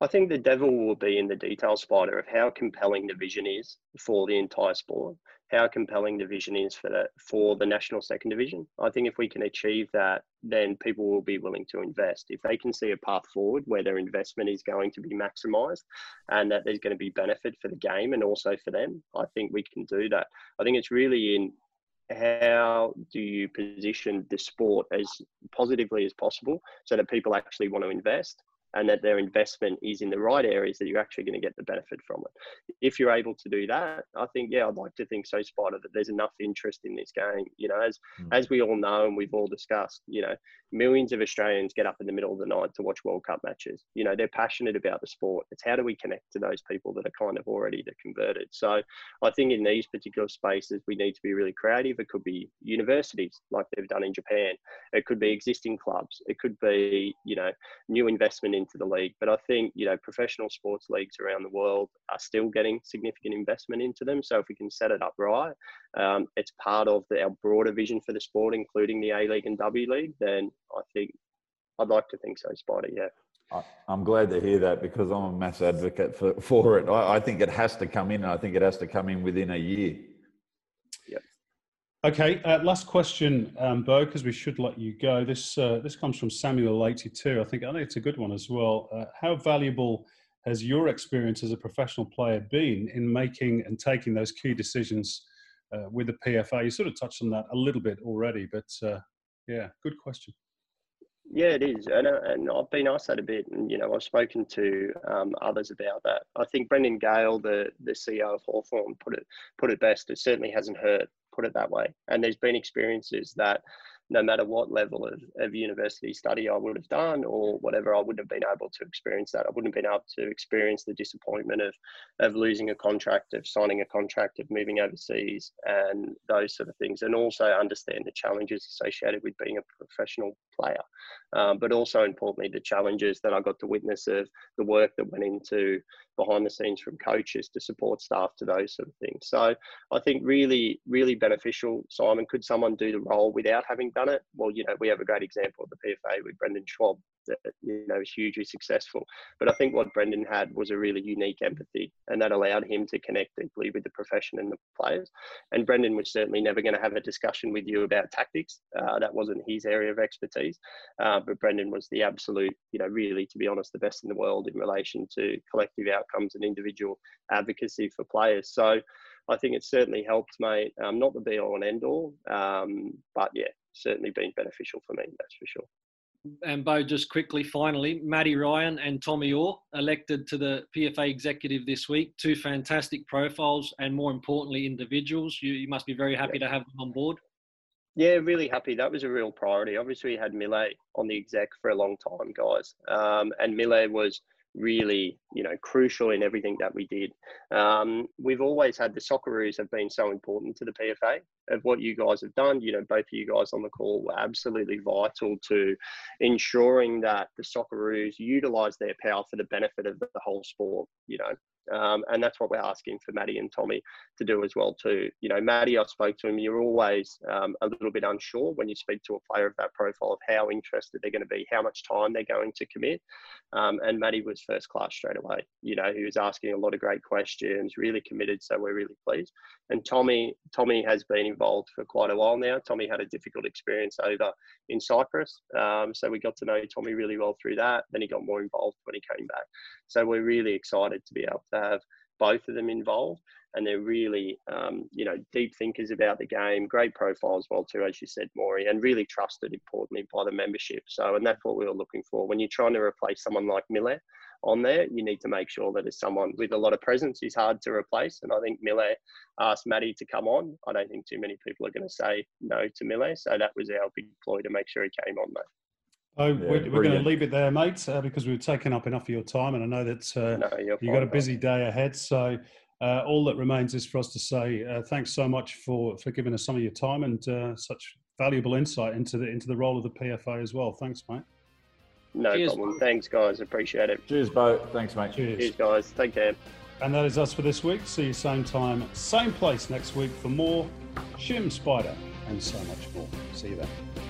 I think the devil will be in the detail, Spider, of how compelling the vision is for the entire sport how compelling the vision is for the for the national second division. I think if we can achieve that, then people will be willing to invest. If they can see a path forward where their investment is going to be maximised, and that there's going to be benefit for the game and also for them, I think we can do that. I think it's really in how do you position the sport as positively as possible so that people actually want to invest and that their investment is in the right areas that you're actually going to get the benefit from it. If you're able to do that, I think yeah, I'd like to think so, Spider, that there's enough interest in this game. You know, as mm. as we all know and we've all discussed, you know, millions of Australians get up in the middle of the night to watch World Cup matches. You know, they're passionate about the sport. It's how do we connect to those people that are kind of already the converted. So I think in these particular spaces we need to be really creative. It could be universities like they've done in Japan. It could be existing clubs. It could be, you know, new investment into the league. But I think, you know, professional sports leagues around the world are still getting significant investment into them. So if we can set it up right, um, it's part of the, our broader vision for the sport, including the A League and W League, then I think I'd like to think so, Spider, yeah. I'm glad to hear that because I'm a mass advocate for, for it. I, I think it has to come in. And I think it has to come in within a year. Okay, uh, last question, um, Beau, because we should let you go. This uh, this comes from Samuel eighty two. I think I think it's a good one as well. Uh, how valuable has your experience as a professional player been in making and taking those key decisions uh, with the PFA? You sort of touched on that a little bit already, but uh, yeah, good question. Yeah, it is, and, uh, and I've been asked that a bit, and you know I've spoken to um, others about that. I think Brendan Gale, the the CEO of Hawthorn, put it put it best. It certainly hasn't hurt put it that way. And there's been experiences that no matter what level of, of university study I would have done or whatever, I wouldn't have been able to experience that. I wouldn't have been able to experience the disappointment of, of losing a contract, of signing a contract, of moving overseas, and those sort of things. And also understand the challenges associated with being a professional player. Um, but also importantly, the challenges that I got to witness of the work that went into behind the scenes from coaches to support staff to those sort of things. So I think really, really beneficial. Simon, could someone do the role without having done it? Well, you know, we have a great example of the PFA with Brendan Schwab that you know is hugely successful. But I think what Brendan had was a really unique empathy, and that allowed him to connect deeply with the profession and the players. And Brendan was certainly never going to have a discussion with you about tactics. Uh, that wasn't his area of expertise. Uh, but Brendan was the absolute, you know, really to be honest, the best in the world in relation to collective outcomes and individual advocacy for players. So. I think it certainly helped, mate. Um, not the be all and end all, um, but yeah, certainly been beneficial for me, that's for sure and Beau, just quickly, finally, Matty Ryan and Tommy Oar elected to the PFA executive this week. Two fantastic profiles, and more importantly, individuals. You, you must be very happy to have them on board. Yeah, really happy. That was a real priority. Obviously, we had Millet on the exec for a long time, guys, um, and Millet was really, you know, crucial in everything that we did. Um, we've always had the Socceroos have been so important to the PFA of what you guys have done. You know, both of you guys on the call were absolutely vital to ensuring that the Socceroos utilise their power for the benefit of the whole sport. You know, um, and that's what we're asking for Matty and Tommy to do as well too. You know, Matty, I spoke to him. You're always um, a little bit unsure when you speak to a player of that profile of how interested they're going to be, how much time they're going to commit. Um, and Matty was first class straight away. You know, he was asking a lot of great questions, really committed. So we're really pleased. And Tommy, Tommy has been involved for quite a while now. Tommy had a difficult experience over in Cyprus, um, so we got to know Tommy really well through that. Then he got more involved when he came back. So we're really excited to be able to have both of them involved and they're really um, you know deep thinkers about the game great profile as well too as you said Maury and really trusted importantly by the membership. So and that's what we were looking for. When you're trying to replace someone like Mille on there you need to make sure that it's someone with a lot of presence who's hard to replace and I think Mille asked Matty to come on. I don't think too many people are going to say no to Mille so that was our big ploy to make sure he came on mate Oh, yeah, we're, we're, going to leave it there, mate, uh, because we've taken up enough of your time, and I know that uh, no, you've got a busy day ahead. So uh, all that remains is for us to say uh, thanks so much for for giving us some of your time and uh, such valuable insight into the into the role of the PFA as well. Thanks, mate. No Cheers. problem. Thanks, guys. Appreciate it. Cheers, Beau. Thanks, mate. Cheers. Cheers, guys. Take care. And that is us for this week. See you same time, same place next week for more Shim Spider and so much more. See you then.